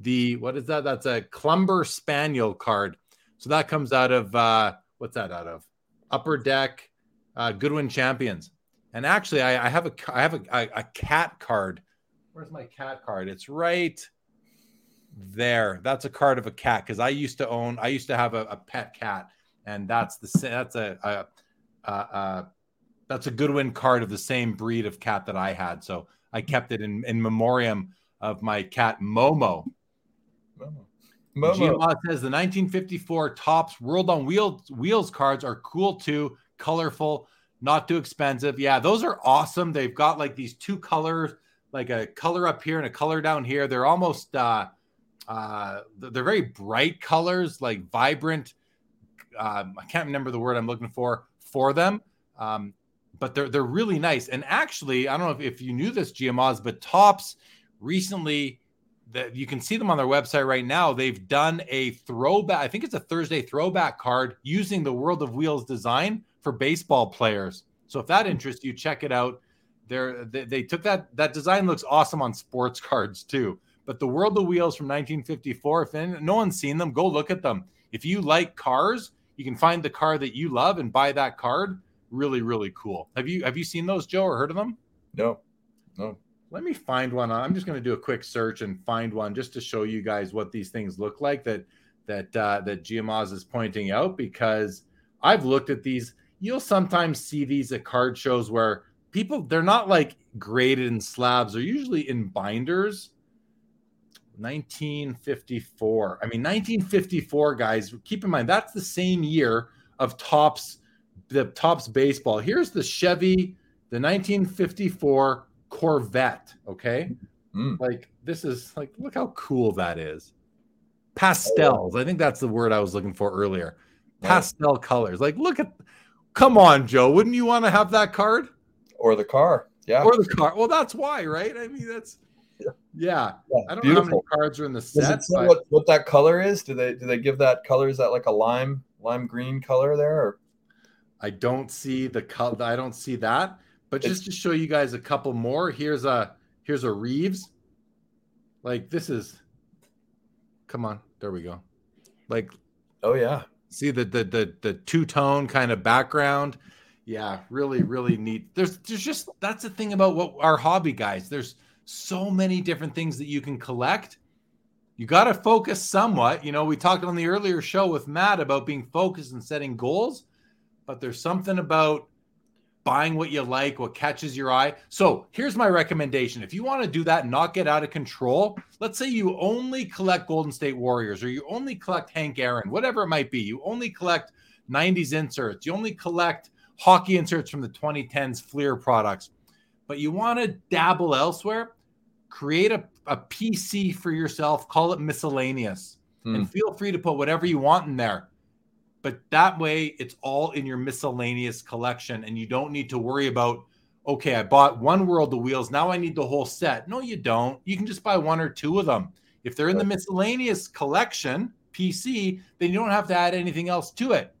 The what is that? That's a Clumber Spaniel card. So that comes out of uh, what's that out of? Upper Deck, uh, Goodwin Champions. And actually, I, I have a I have a, a, a cat card. Where's my cat card? It's right there. That's a card of a cat because I used to own. I used to have a, a pet cat and that's the that's a, a, a, that's a Goodwin card of the same breed of cat that I had. So I kept it in, in memoriam of my cat Momo. Momo. Momo. says the 1954 Topps World on Wheels Wheels cards are cool too, colorful, not too expensive. Yeah, those are awesome. They've got like these two colors, like a color up here and a color down here. They're almost uh uh they're very bright colors, like vibrant um, I can't remember the word I'm looking for for them. Um, but they're they're really nice. And actually, I don't know if, if you knew this, Giamaz, but Topps recently that you can see them on their website right now. They've done a throwback. I think it's a Thursday throwback card using the World of Wheels design for baseball players. So if that interests you, check it out. They're, they, they took that that design looks awesome on sports cards too. But the World of Wheels from 1954, if no one's seen them, go look at them. If you like cars, you can find the car that you love and buy that card. Really, really cool. Have you have you seen those, Joe, or heard of them? No, no. Let me find one. I'm just going to do a quick search and find one just to show you guys what these things look like that that uh, that Giamaz is pointing out because I've looked at these. You'll sometimes see these at card shows where people they're not like graded in slabs, they're usually in binders. 1954. I mean, 1954, guys, keep in mind that's the same year of Topps the Topps baseball. Here's the Chevy, the 1954 Corvette. Okay. Mm. Like, this is like, look how cool that is. Pastels. I think that's the word I was looking for earlier. Pastel colors. Like, look at, come on, Joe. Wouldn't you want to have that card? Or the car. Yeah. Or the car? Well, that's why, right? I mean, that's, Yeah. yeah. I don't know how many cards are in the set. but- what, what that color is? Do they do they give that color? Is that like a lime lime green color there? Or? I don't see the color. I don't see that. But It's- just to show you guys a couple more, here's a here's a Reeves. Like this is. Come on, there we go. Like Oh yeah. See the the the the two tone kind of background. Yeah, really really neat. There's there's just that's the thing about what our hobby guys. There's so many different things that you can collect. You got to focus somewhat. You know, we talked on the earlier show with Matt about being focused and setting goals, but there's something about buying what you like, what catches your eye. So here's my recommendation. If you want to do that and not get out of control, let's say you only collect Golden State Warriors or you only collect Hank Aaron, whatever it might be. You only collect 90s inserts. You only collect hockey inserts from the 2010s Fleer products, but you want to dabble elsewhere, create a, a PC for yourself, call it miscellaneous, Hmm. and feel free to put whatever you want in there. But that way, it's all in your miscellaneous collection, and you don't need to worry about, okay, I bought one World of Wheels. Now I need the whole set. No, you don't. You can just buy one or two of them. If they're in the miscellaneous collection, PC, then you don't have to add anything else to it.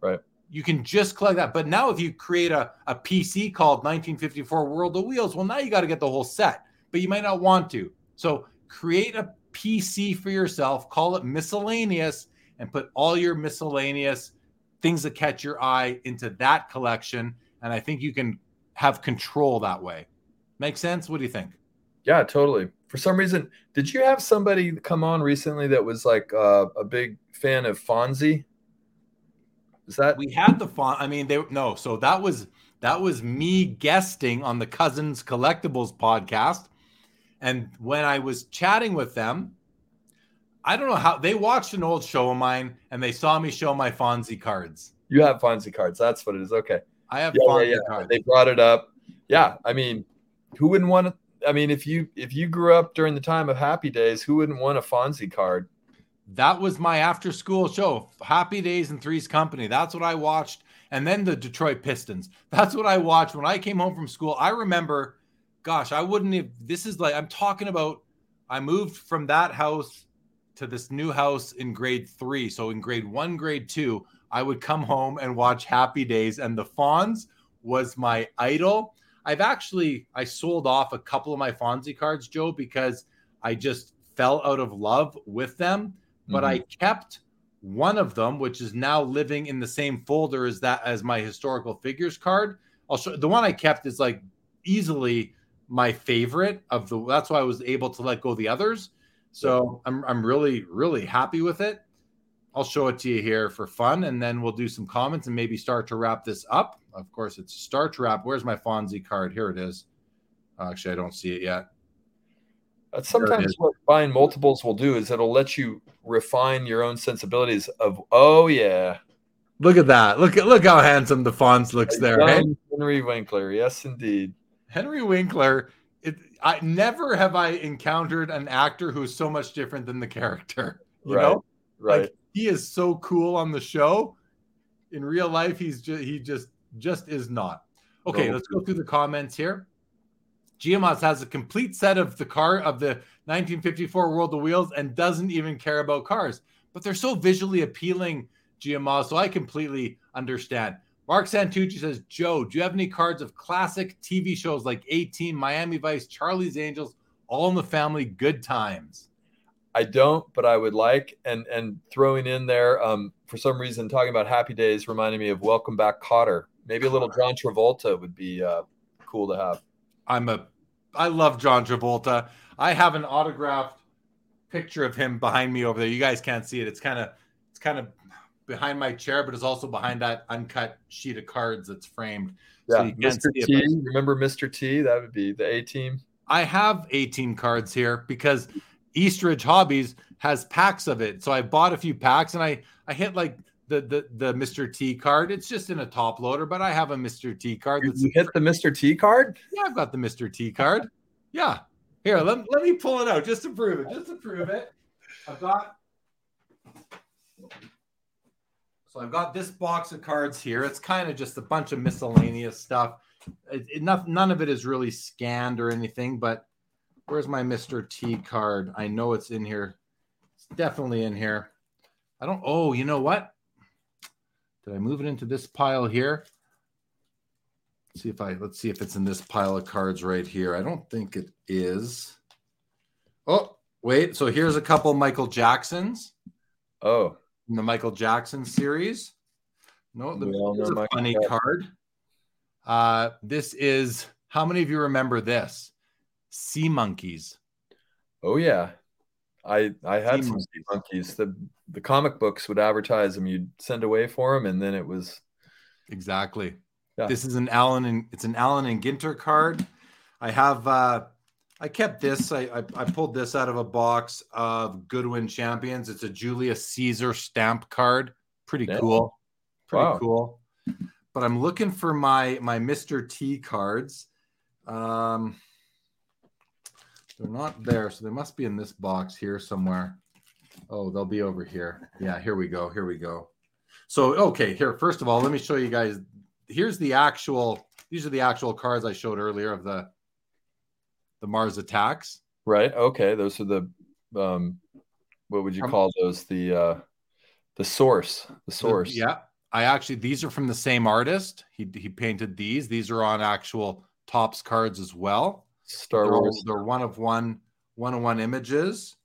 Right. You can just collect that. But now, if you create a, a PC called 1954 World of Wheels, well, now you got to get the whole set, but you might not want to. So create a PC for yourself, call it miscellaneous, and put all your miscellaneous things that catch your eye into that collection. And I think you can have control that way. Make sense? What do you think? Yeah, totally. For some reason, did you have somebody come on recently that was like uh, a big fan of Fonzie? Is that We had the font. I mean, they no. So that was that was me guesting on the Cousins Collectibles podcast, and when I was chatting with them, I don't know how they watched an old show of mine and they saw me show my Fonzie cards. you have Fonzie cards? That's what it is. Okay. I have Yeah, yeah, yeah. cards. They brought it up. Yeah, I mean, who wouldn't want to? I mean, if you if you grew up during the time of Happy Days, who wouldn't want a Fonzie card? That was my after school show, Happy Days and Three's Company. That's what I watched. And then the Detroit Pistons. That's what I watched when I came home from school. I remember, gosh, I wouldn't have. This is like, I'm talking about, I moved from that house to this new house in grade three. So in grade one, grade two, I would come home and watch Happy Days. And the Fonz was my idol. I've actually, I sold off a couple of my Fonzie cards, Joe, because I just fell out of love with them but I mm-hmm. kept one of them, which is now living in the same folder as that as my historical figures card. I'll show the one I kept is like easily my favorite of the. That's why I was able to let go of the others. So I'm I'm really really happy with it. I'll show it to you here for fun, and then we'll do some comments and maybe start to wrap this up. Of course, it's start to wrap. Where's my Fonzie card? Here it is. Actually, I don't see it yet. There it sometimes what buying multiples will do is it'll let you refine your own sensibilities of oh yeah, Look at that. Look at look how handsome the Fonz looks there. Henry Winkler. Yes, indeed. Henry Winkler, it I never have I encountered an actor who's so much different than the character. You Right, know, Right. Like, he is so cool on the show. In real life, he's just he just just is not. Okay, No. let's go through the comments here. Giamas has a complete set of the car of the 1954 World of Wheels and doesn't even care about cars, but they're so visually appealing, Giamas. So I completely understand. Mark Santucci says, Joe, do you have any cards of classic TV shows like A-Team, Miami Vice, Charlie's Angels, All in the Family, Good Times? I don't, but I would like and and throwing in there um, for some reason talking about Happy Days reminded me of Welcome Back Kotter. Maybe a little John Travolta would be uh, cool to have. I'm a I love John Travolta. I have an autographed picture of him behind me over there. You guys can't see it. It's kind of it's kind of behind my chair, but it's also behind that uncut sheet of cards that's framed. Yeah, So Mr. it, T. but- Remember Mr. T? That would be the A team. I have A-Team cards here because Eastridge Hobbies has packs of it. So I bought a few packs and I I hit like the the the Mr. T card. It's just in a top loader, but I have a Mr. T card. You That's, you hit the Mr. T card? yeah, I've got the Mr. T card. Yeah. Here, let, let me pull it out just to prove it. Just to prove it. I've got I've got this box of cards here. It's kind of just a bunch of miscellaneous stuff. It, it, not, none of it is really scanned or anything, but where's my Mr. T card? I know it's in here. It's definitely in here. I don't, oh, you know what? Did I move it into this pile here? Let's see if I, let's see if it's in this pile of cards right here. I don't think it is. Oh, wait. So here's a couple Michael Jacksons Oh, in the Michael Jackson series. No, the, all a Michael funny Jackson. card. Uh, this is how many of you remember this? Sea monkeys. oh yeah. I I had Sea some sea monkeys. The the comic books would advertise them. You'd send away for them, and then it was Exactly. Yeah. This is an Allen and it's an Allen and Ginter card. I have uh I kept this. I, I I pulled this out of a box of Goodwin Champions. It's a Julius Caesar stamp card. Pretty Yeah. cool. Pretty Wow. cool. But I'm looking for my my Mr. T cards. Um they're not there, so they must be in this box here somewhere. Oh, they'll be over here. Yeah, here we go. Here we go. So, okay, here, first of all, let me show you guys. Here's the actual, these are the actual cards I showed earlier of the the Mars attacks. right. Okay, those are the um, what would you Um, call those? The uh, the source. The source. Yeah. I actually these are from the same artist. He he painted these. These are on actual Topps cards as well. Star they're, Wars. they're one of one, one of one images.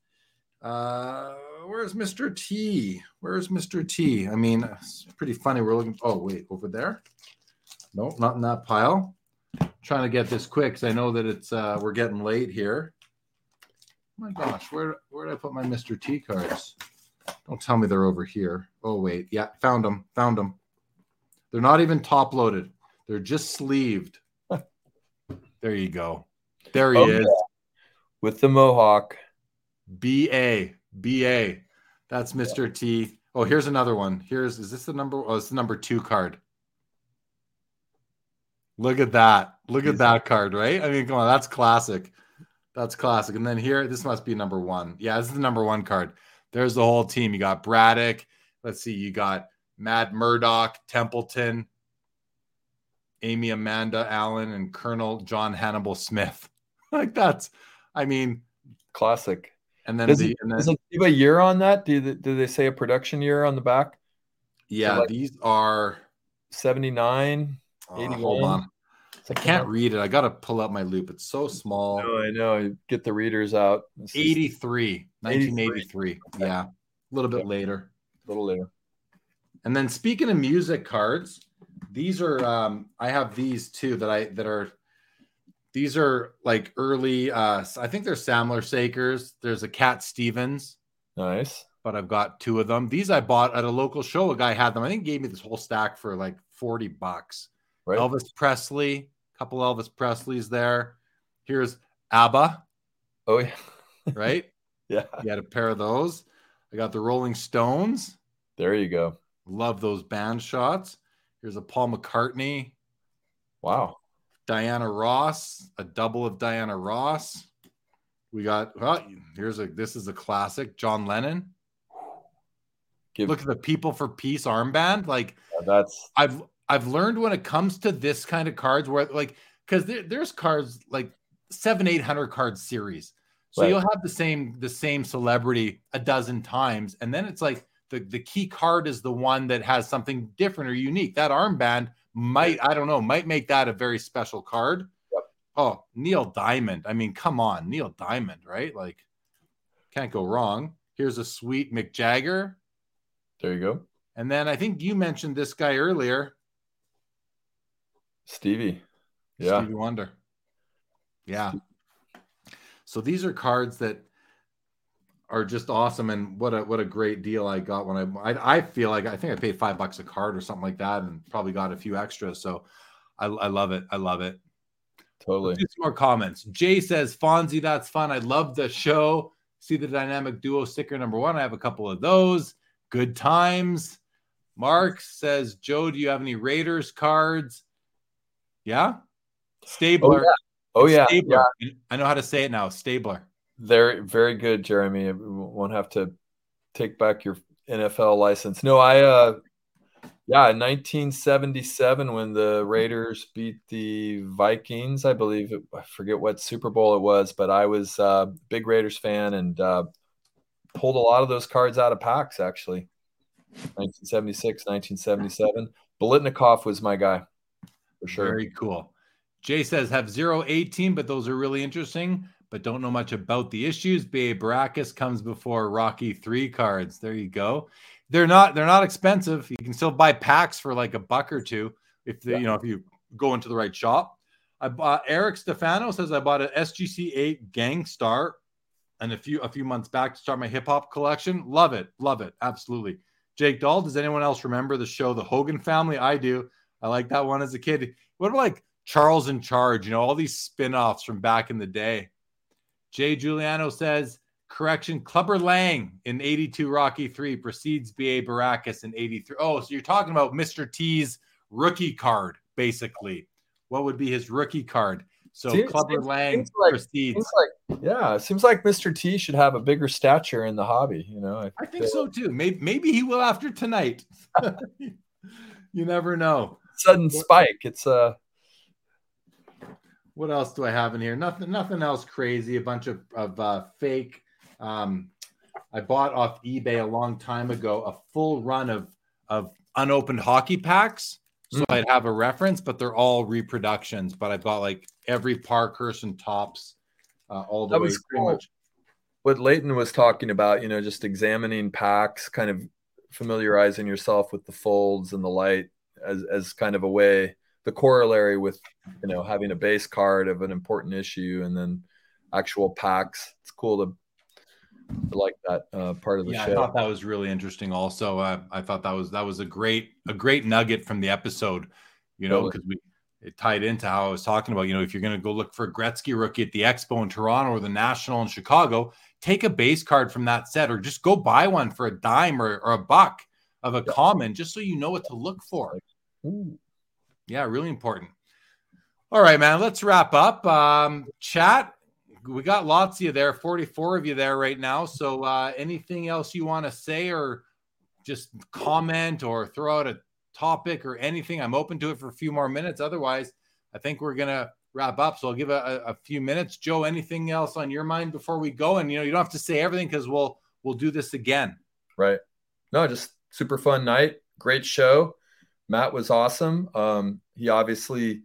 Uh, where's Mr. T? Where's Mr. T? I mean, it's pretty funny. We're looking. Oh, wait, over there. No, not in that pile. Trying to get this quick because I know that it's uh, we're getting late here. Oh my gosh, where where did I put my Mr. T cards? Don't tell me they're over here. Oh wait, yeah, found them. Found them. They're not even top loaded. They're just sleeved. there you go. There he Oh, is. with the mohawk. BA. BA. That's Mr. T. Oh, here's another one. Here's is this the number? Oh, it's the number two card. Look at that. Look at that card, right? I mean, come on, that's classic. That's classic. And then here, this must be number one. Yeah, this is the number one card. There's the whole team. You got Braddock. Let's see, you got Matt Murdoch, Templeton, Amy Amanda Allen, and Colonel John Hannibal Smith. like that's, I mean, Classic. and then Does the it, and then does it give a year on that? Do they, do they say a production year on the back? Yeah, like- these are. 79? oh, uh, hold on, I can't read it. I got to pull up my loupe. It's so small. No, I know. You Get the readers out. This is 83, 1983. Yeah, a little bit later. a little later. And then speaking of music cards, these are um I have these too that I that are these are like early uh I think they're Samler Sakers. There's a Cat Stevens, Nice. but I've got two of them. These I bought at a local show. A guy had them. I think he gave me this whole stack for like 40 bucks. Right. Elvis Presley, couple Elvis Presleys there. Here's ABBA, Oh, yeah. right? yeah. you had a pair of those. I got the Rolling Stones. There you go. Love those band shots. Here's a Paul McCartney, Wow. Diana Ross, a double of Diana Ross. We got well, here's a this is a classic, John Lennon. Give, Look at the People for Peace armband. Like that's I've I've learned when it comes to this kind of cards where like because there, there's cards like seven eight hundred card series, so Right. you'll have the same the same celebrity a dozen times, and then it's like the the key card is the one that has something different or unique. That armband might I don't know might make that a very special card. Yep. Oh, Neil Diamond. I mean, come on, Neil Diamond, right? Like, can't go wrong. Here's a sweet Mick Jagger. there you go. And then I think you mentioned this guy earlier. Stevie. Yeah. Stevie Wonder. Yeah. So these are cards that are just awesome, and what a what a great deal I got when I I, I feel like I think I paid five bucks a card or something like that, and probably got a few extras. So I, I love it. I love it. Totally. Some more comments. Jay says, Fonzie, that's fun. I love the show. See the dynamic duo sticker number one. I have a couple of those. Good times. Mark says, Joe, do you have any Raiders cards? Yeah. Stabler. Oh yeah. Oh, yeah. Stabler. yeah. I know how to say it now. Stabler. Very, very good, Jeremy. won't have to take back your NFL license. No, I uh yeah, 1977 when the Raiders beat the Vikings, I believe. It, I forget what Super Bowl it was, but I was a uh, big Raiders fan and uh, pulled a lot of those cards out of packs actually. 1976, 1977. Biletnikoff was my guy for sure. Very cool. Jay says have zero 18, but those are really interesting, but don't know much about the issues. B.A. Baracus comes before Rocky three cards. There you go they're not they're not expensive. You can still buy packs for like a buck or two if the, yeah. you know if you go into the right shop. I bought Eric Stefano says I bought an SGC eight Gang Starr and a few a few months back to start my hip hop collection. Love it, love it, absolutely. Jake Dahl, does anyone else remember the show The Hogan Family? I do. I like that one as a kid. What about like Charles in Charge? You know all these spin-offs from back in the day. Jay Giuliano says Correction, Clubber Lang in 82 Rocky 3 precedes B.A. Baracus in 83. Oh, so you're talking about Mr. T's rookie card, basically. What would be his rookie card? So seems, Clubber seems, Lang seems like, precedes. Like, yeah, it seems like Mr. T should have a bigger stature in the hobby. You know, I, I think so too. Maybe maybe he will after tonight. you never know. Sudden spike. It's uh what else do I have in here? Nothing, nothing else crazy. A bunch of, of uh, fake um, I bought off eBay a long time ago a full run of of unopened hockey packs, so mm. I'd have a reference, but they're all reproductions. But I bought like every Parkhurst and Topps, uh, all the that way was pretty cool. much. What Leighton was talking about, you know, just examining packs, kind of familiarizing yourself with the folds and the light as as kind of a way the corollary with you know having a base card of an important issue and then actual packs. It's cool to I like that uh, part of the yeah, show. I thought that was really interesting. Also, uh, I thought that was that was a great a great nugget from the episode. You know, because totally. we it tied into how I was talking about. You know, if you're going to go look for a Gretzky rookie at the Expo in Toronto or the National in Chicago, take a base card from that set, or just go buy one for a dime or, or a buck of a yeah. common, just so you know what to look for. Ooh. Yeah, really important. All right, man. Let's wrap up. Um, chat we got lots of you there, 44 of you there right now. So uh, anything else you want to say or just comment or throw out a topic or anything, I'm open to it for a few more minutes. Otherwise, I think we're gonna wrap up. So I'll give a, a few minutes. Joe, anything else on your mind before we go? And you know, you don't have to say everything because we'll we'll do this again. Right. No, just super fun night. Great show. Matt was awesome. Um, he obviously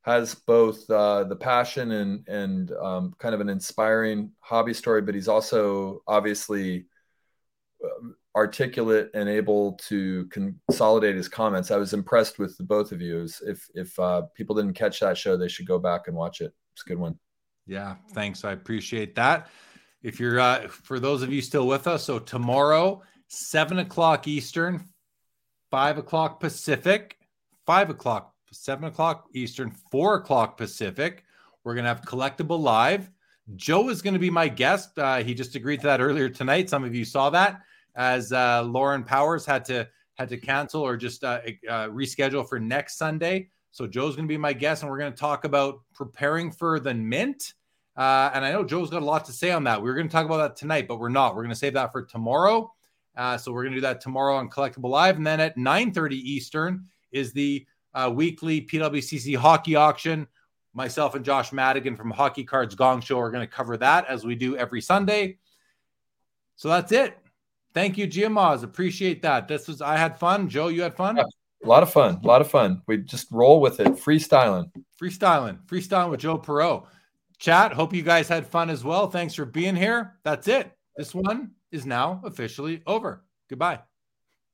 has both uh, the passion and and um, kind of an inspiring hobby story, but he's also obviously um, articulate and able to consolidate his comments. I was impressed with the both of you. If if uh, people didn't catch that show, they should go back and watch it. It's a good one. Yeah, thanks. I appreciate that. If you're uh, for those of you still with us, so tomorrow, seven o'clock Eastern, five o'clock Pacific, five o'clock seven o'clock Eastern, four o'clock Pacific. We're going to have Collectible Live. Joe is going to be my guest. Uh, he just agreed to that earlier tonight. Some of you saw that as uh, Lauren Powers had to had to cancel or just uh, uh reschedule for next Sunday. So Joe's going to be my guest, and we're going to talk about preparing for the mint. Uh, and I know Joe's got a lot to say on that. We are going to talk about that tonight, but we're not. We're going to save that for tomorrow. Uh, so we're going to do that tomorrow on Collectible Live, and then at 9:30 Eastern is the uh, weekly PWCC hockey auction. Myself and Josh Madigan from Hockey Cards Gong Show are going to cover that as we do every Sunday. So that's it. Thank you, Giamaz. Appreciate that. This was I had fun. Joe, you had fun. Yeah, a lot of fun. A lot of fun. We just roll with it. Freestyling. Freestyling. Freestyling with Joe Poirot. Chat. Hope you guys had fun as well. Thanks for being here. That's it. This one is now officially over. Goodbye.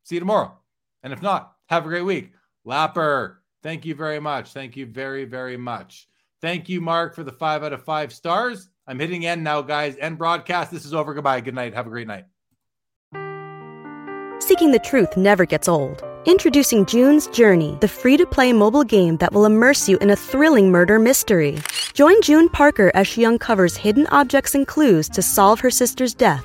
See you tomorrow. And if not, have a great week. Lapper, thank you very much. Thank you very, very much. Thank you, Mark, for the five out of five stars. I'm hitting end now, guys. End broadcast. This is over. Goodbye. Good night. Have a great night. Seeking the truth never gets old. Introducing June's Journey, the free to play mobile game that will immerse you in a thrilling murder mystery. Join June Parker as she uncovers hidden objects and clues to solve her sister's death